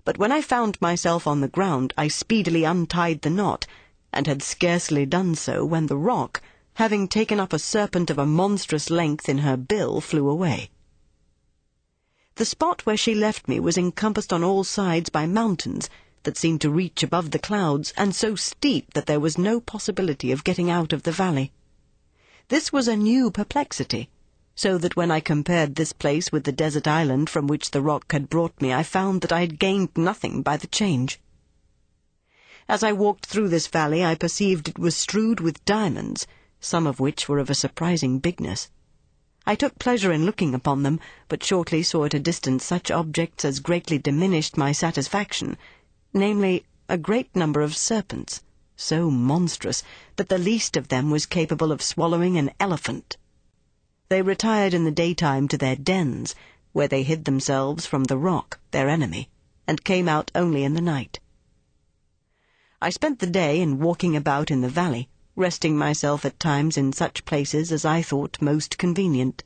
But when I found myself on the ground, I speedily untied the knot, and had scarcely done so when the roc, having taken up a serpent of a monstrous length in her bill, flew away. The spot where she left me was encompassed on all sides by mountains, that seemed to reach above the clouds, and so steep that there was no possibility of getting out of the valley. This was a new perplexity, so that when I compared this place with the desert island from which the roc had brought me, I found that I had gained nothing by the change. As I walked through this valley, I perceived it was strewed with diamonds, some of which were of a surprising bigness. I took pleasure in looking upon them, but shortly saw at a distance such objects as greatly diminished my satisfaction, namely, a great number of serpents, so monstrous that the least of them was capable of swallowing an elephant. They retired in the daytime to their dens, where they hid themselves from the roc, their enemy, and came out only in the night. I spent the day in walking about in the valley, resting myself at times in such places as I thought most convenient.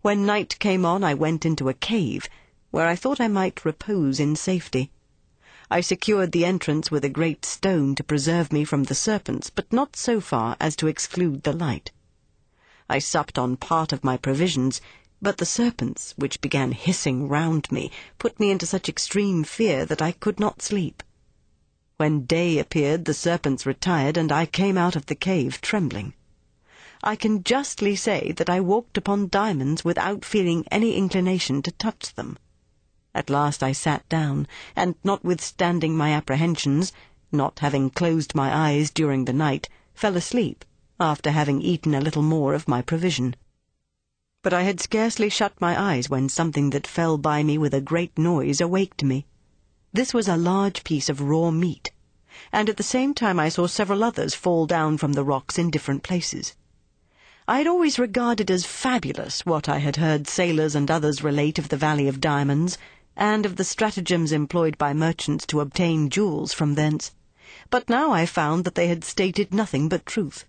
When night came on, I went into a cave, where I thought I might repose in safety. I secured the entrance with a great stone to preserve me from the serpents, but not so far as to exclude the light. I supped on part of my provisions, but the serpents, which began hissing round me, put me into such extreme fear that I could not sleep. When day appeared, the serpents retired, and I came out of the cave trembling. I can justly say that I walked upon diamonds without feeling any inclination to touch them. At last I sat down, and notwithstanding my apprehensions, not having closed my eyes during the night, fell asleep, after having eaten a little more of my provision. But I had scarcely shut my eyes when something that fell by me with a great noise awaked me. This was a large piece of raw meat, and at the same time I saw several others fall down from the rocks in different places. I had always regarded as fabulous what I had heard sailors and others relate of the Valley of Diamonds, and of the stratagems employed by merchants to obtain jewels from thence, but now I found that they had stated nothing but truth.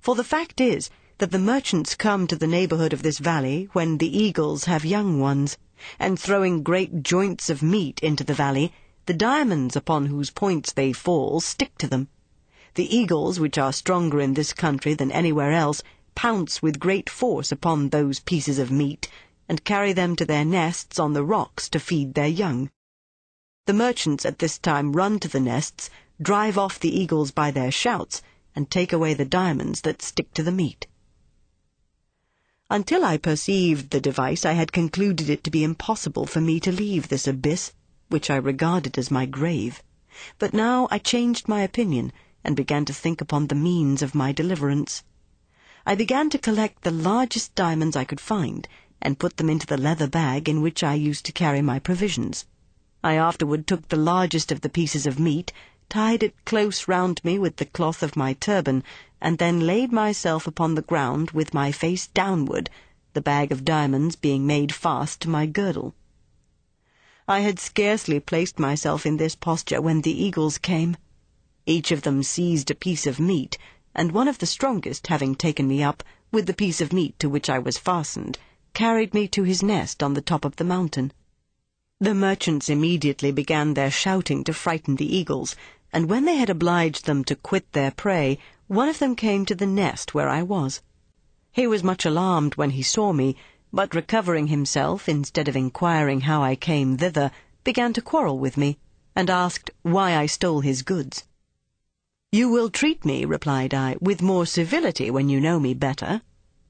For the fact is that the merchants come to the neighbourhood of this valley when the eagles have young ones, and throwing great joints of meat into the valley, the diamonds upon whose points they fall stick to them. The eagles, which are stronger in this country than anywhere else, pounce with great force upon those pieces of meat, and carry them to their nests on the rocks to feed their young. The merchants at this time run to the nests, drive off the eagles by their shouts, and take away the diamonds that stick to the meat. Until I perceived the device, I had concluded it to be impossible for me to leave this abyss, which I regarded as my grave. But now I changed my opinion, and began to think upon the means of my deliverance. I began to collect the largest diamonds I could find, and put them into the leather bag in which I used to carry my provisions. I afterward took the largest of the pieces of meat, tied it close round me with the cloth of my turban, and then laid myself upon the ground with my face downward, the bag of diamonds being made fast to my girdle. I had scarcely placed myself in this posture when the eagles came. Each of them seized a piece of meat, and one of the strongest, having taken me up, with the piece of meat to which I was fastened, carried me to his nest on the top of the mountain. The merchants immediately began their shouting to frighten the eagles, and when they had obliged them to quit their prey, one of them came to the nest where I was. He was much alarmed when he saw me, but recovering himself, instead of inquiring how I came thither, began to quarrel with me, and asked why I stole his goods. You will treat me, replied I, with more civility when you know me better.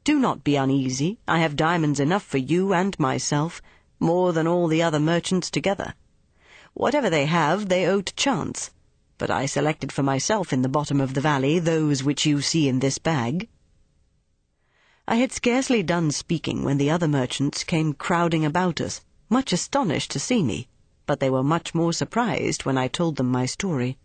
Do not be uneasy. I have diamonds enough for you and myself, more than all the other merchants together. Whatever they have, they owe to chance. But I selected for myself in the bottom of the valley those which you see in this bag. I had scarcely done speaking when the other merchants came crowding about us, much astonished to see me, but they were much more surprised when I told them my story.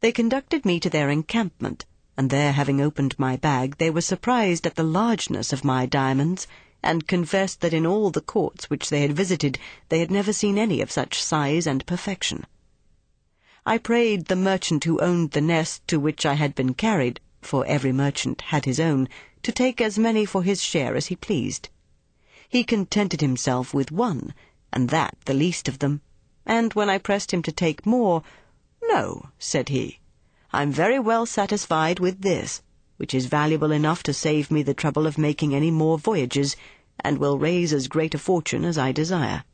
They conducted me to their encampment, and there having opened my bag, they were surprised at the largeness of my diamonds, and confessed that in all the courts which they had visited they had never seen any of such size and perfection. I prayed the merchant who owned the nest to which I had been carried, for every merchant had his own, to take as many for his share as he pleased. He contented himself with one, and that the least of them, and when I pressed him to take more, No, said he, I'm very well satisfied with this, which is valuable enough to save me the trouble of making any more voyages, and will raise as great a fortune as I desire.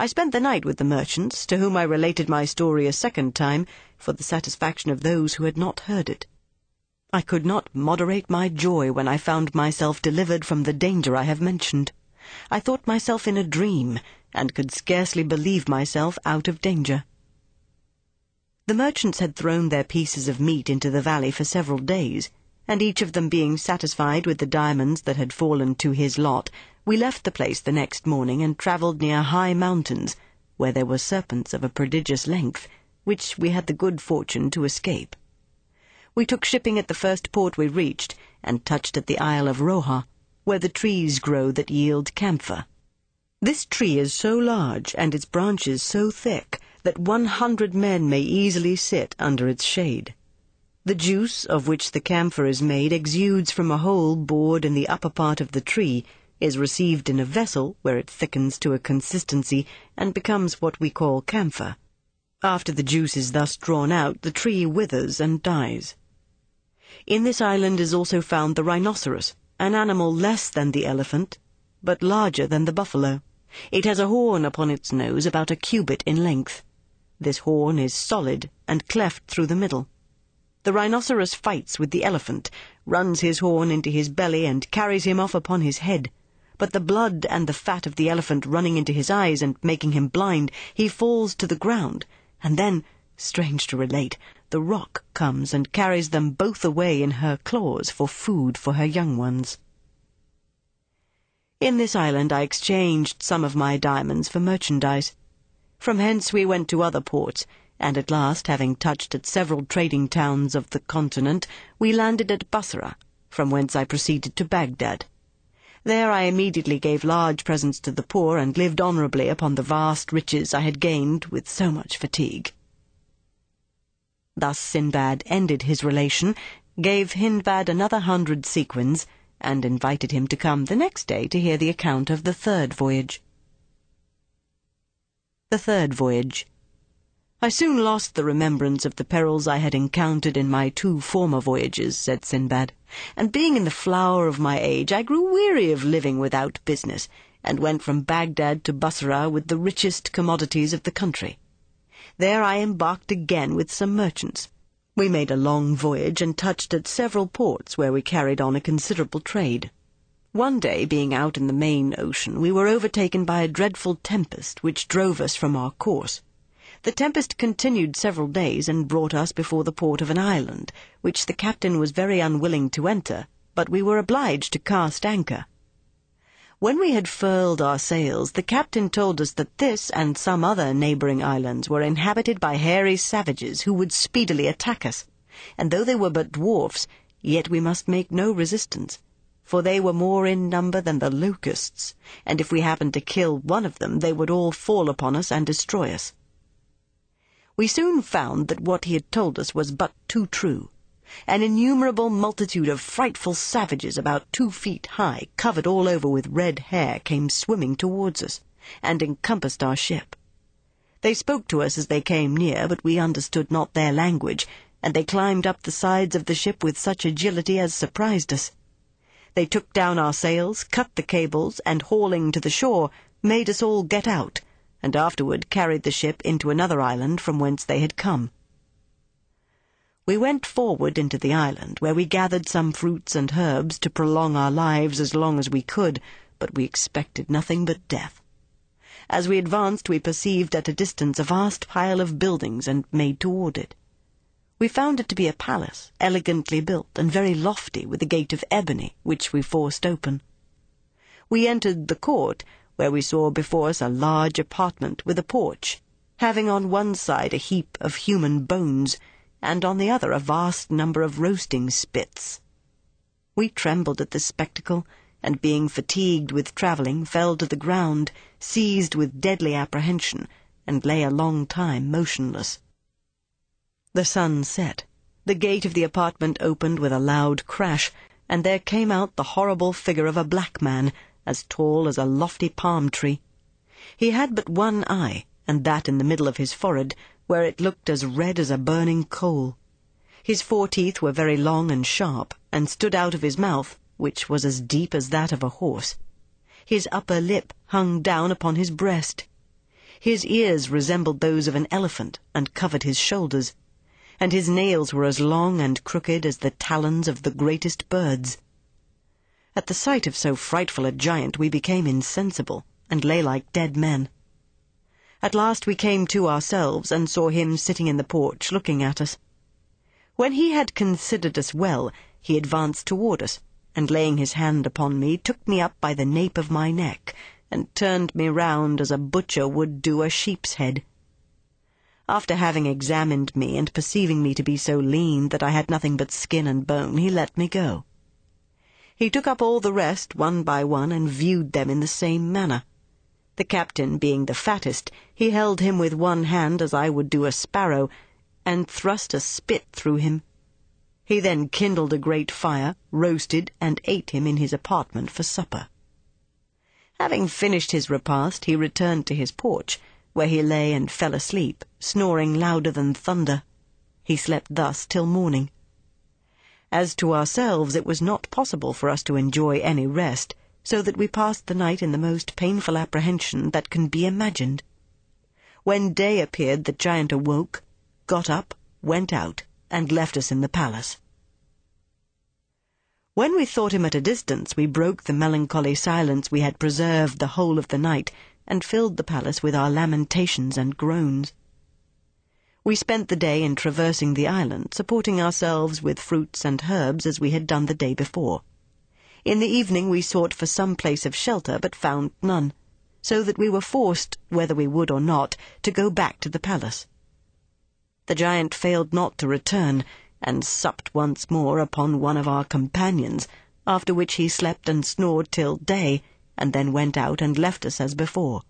I spent the night with the merchants, to whom I related my story a second time, for the satisfaction of those who had not heard it. I could not moderate my joy when I found myself delivered from the danger I have mentioned. I thought myself in a dream, and could scarcely believe myself out of danger. The merchants had thrown their pieces of meat into the valley for several days, and each of them being satisfied with the diamonds that had fallen to his lot, we left the place the next morning and travelled near high mountains, where there were serpents of a prodigious length, which we had the good fortune to escape. We took shipping at the first port we reached, and touched at the Isle of Roha, where the trees grow that yield camphor. This tree is so large, and its branches so thick, that one hundred men may easily sit under its shade. The juice of which the camphor is made exudes from a hole bored in the upper part of the tree, is received in a vessel where it thickens to a consistency and becomes what we call camphor. After the juice is thus drawn out, the tree withers and dies. In this island is also found the rhinoceros, an animal less than the elephant, but larger than the buffalo. It has a horn upon its nose about a cubit in length. This horn is solid and cleft through the middle. The rhinoceros fights with the elephant, runs his horn into his belly, and carries him off upon his head. But the blood and the fat of the elephant running into his eyes and making him blind, he falls to the ground, and then, strange to relate, the roc comes and carries them both away in her claws for food for her young ones. In this island I exchanged some of my diamonds for merchandise. From hence we went to other ports, and at last, having touched at several trading towns of the continent, we landed at Basra, from whence I proceeded to Baghdad. There I immediately gave large presents to the poor, and lived honourably upon the vast riches I had gained with so much fatigue. Thus Sinbad ended his relation, gave Hindbad another hundred sequins, and invited him to come the next day to hear the account of the third voyage. The third voyage I soon lost the remembrance of the perils I had encountered in my two former voyages, said Sinbad, and being in the flower of my age, I grew weary of living without business, and went from Baghdad to Basra with the richest commodities of the country. There I embarked again with some merchants. We made a long voyage and touched at several ports where we carried on a considerable trade. One day, being out in the main ocean, we were overtaken by a dreadful tempest which drove us from our course. The tempest continued several days and brought us before the port of an island, which the captain was very unwilling to enter, but we were obliged to cast anchor. When we had furled our sails, the captain told us that this and some other neighbouring islands were inhabited by hairy savages who would speedily attack us, and though they were but dwarfs, yet we must make no resistance, for they were more in number than the locusts, and if we happened to kill one of them, they would all fall upon us and destroy us. We soon found that what he had told us was but too true. An innumerable multitude of frightful savages about two feet high, covered all over with red hair, came swimming towards us, and encompassed our ship. They spoke to us as they came near, but we understood not their language, and they climbed up the sides of the ship with such agility as surprised us. They took down our sails, cut the cables, and hauling to the shore, made us all get out, and afterward carried the ship into another island from whence they had come. We went forward into the island, where we gathered some fruits and herbs to prolong our lives as long as we could, but we expected nothing but death. As we advanced, we perceived at a distance a vast pile of buildings, and made toward it. We found it to be a palace, elegantly built and very lofty, with a gate of ebony, which we forced open. We entered the court, where we saw before us a large apartment with a porch, having on one side a heap of human bones, and on the other a vast number of roasting spits. We trembled at this spectacle, and being fatigued with travelling, fell to the ground, seized with deadly apprehension, and lay a long time motionless. The sun set. The gate of the apartment opened with a loud crash, and there came out the horrible figure of a black man, as tall as a lofty palm tree. He had but one eye, and that in the middle of his forehead, where it looked as red as a burning coal. His four foreteeth were very long and sharp, and stood out of his mouth, which was as deep as that of a horse. His upper lip hung down upon his breast. His ears resembled those of an elephant, and covered his shoulders, and his nails were as long and crooked as the talons of the greatest birds. At the sight of so frightful a giant we became insensible, and lay like dead men. At last we came to ourselves, and saw him sitting in the porch looking at us. When he had considered us well, he advanced toward us, and laying his hand upon me, took me up by the nape of my neck, and turned me round as a butcher would do a sheep's head. After having examined me, and perceiving me to be so lean that I had nothing but skin and bone, he let me go. He took up all the rest one by one, and viewed them in the same manner. The captain being the fattest, he held him with one hand as I would do a sparrow, and thrust a spit through him. He then kindled a great fire, roasted, and ate him in his apartment for supper. Having finished his repast, he returned to his porch, where he lay and fell asleep, snoring louder than thunder. He slept thus till morning. As to ourselves, it was not possible for us to enjoy any rest, so that we passed the night in the most painful apprehension that can be imagined. When day appeared, the giant awoke, got up, went out, and left us in the palace. When we thought him at a distance, we broke the melancholy silence we had preserved the whole of the night, and filled the palace with our lamentations and groans. We spent the day in traversing the island, supporting ourselves with fruits and herbs as we had done the day before. In the evening we sought for some place of shelter, but found none, so that we were forced, whether we would or not, to go back to the palace. The giant failed not to return, and supped once more upon one of our companions, after which he slept and snored till day, and then went out and left us as before.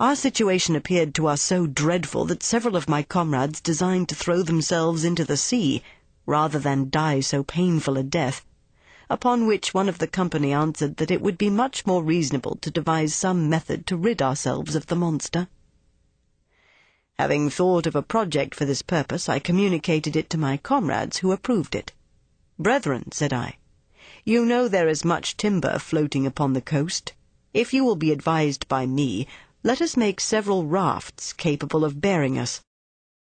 Our situation appeared to us so dreadful that several of my comrades designed to throw themselves into the sea, rather than die so painful a death, upon which one of the company answered that it would be much more reasonable to devise some method to rid ourselves of the monster. Having thought of a project for this purpose, I communicated it to my comrades, who approved it. Brethren, said I, you know there is much timber floating upon the coast. If you will be advised by me, let us make several rafts capable of bearing us.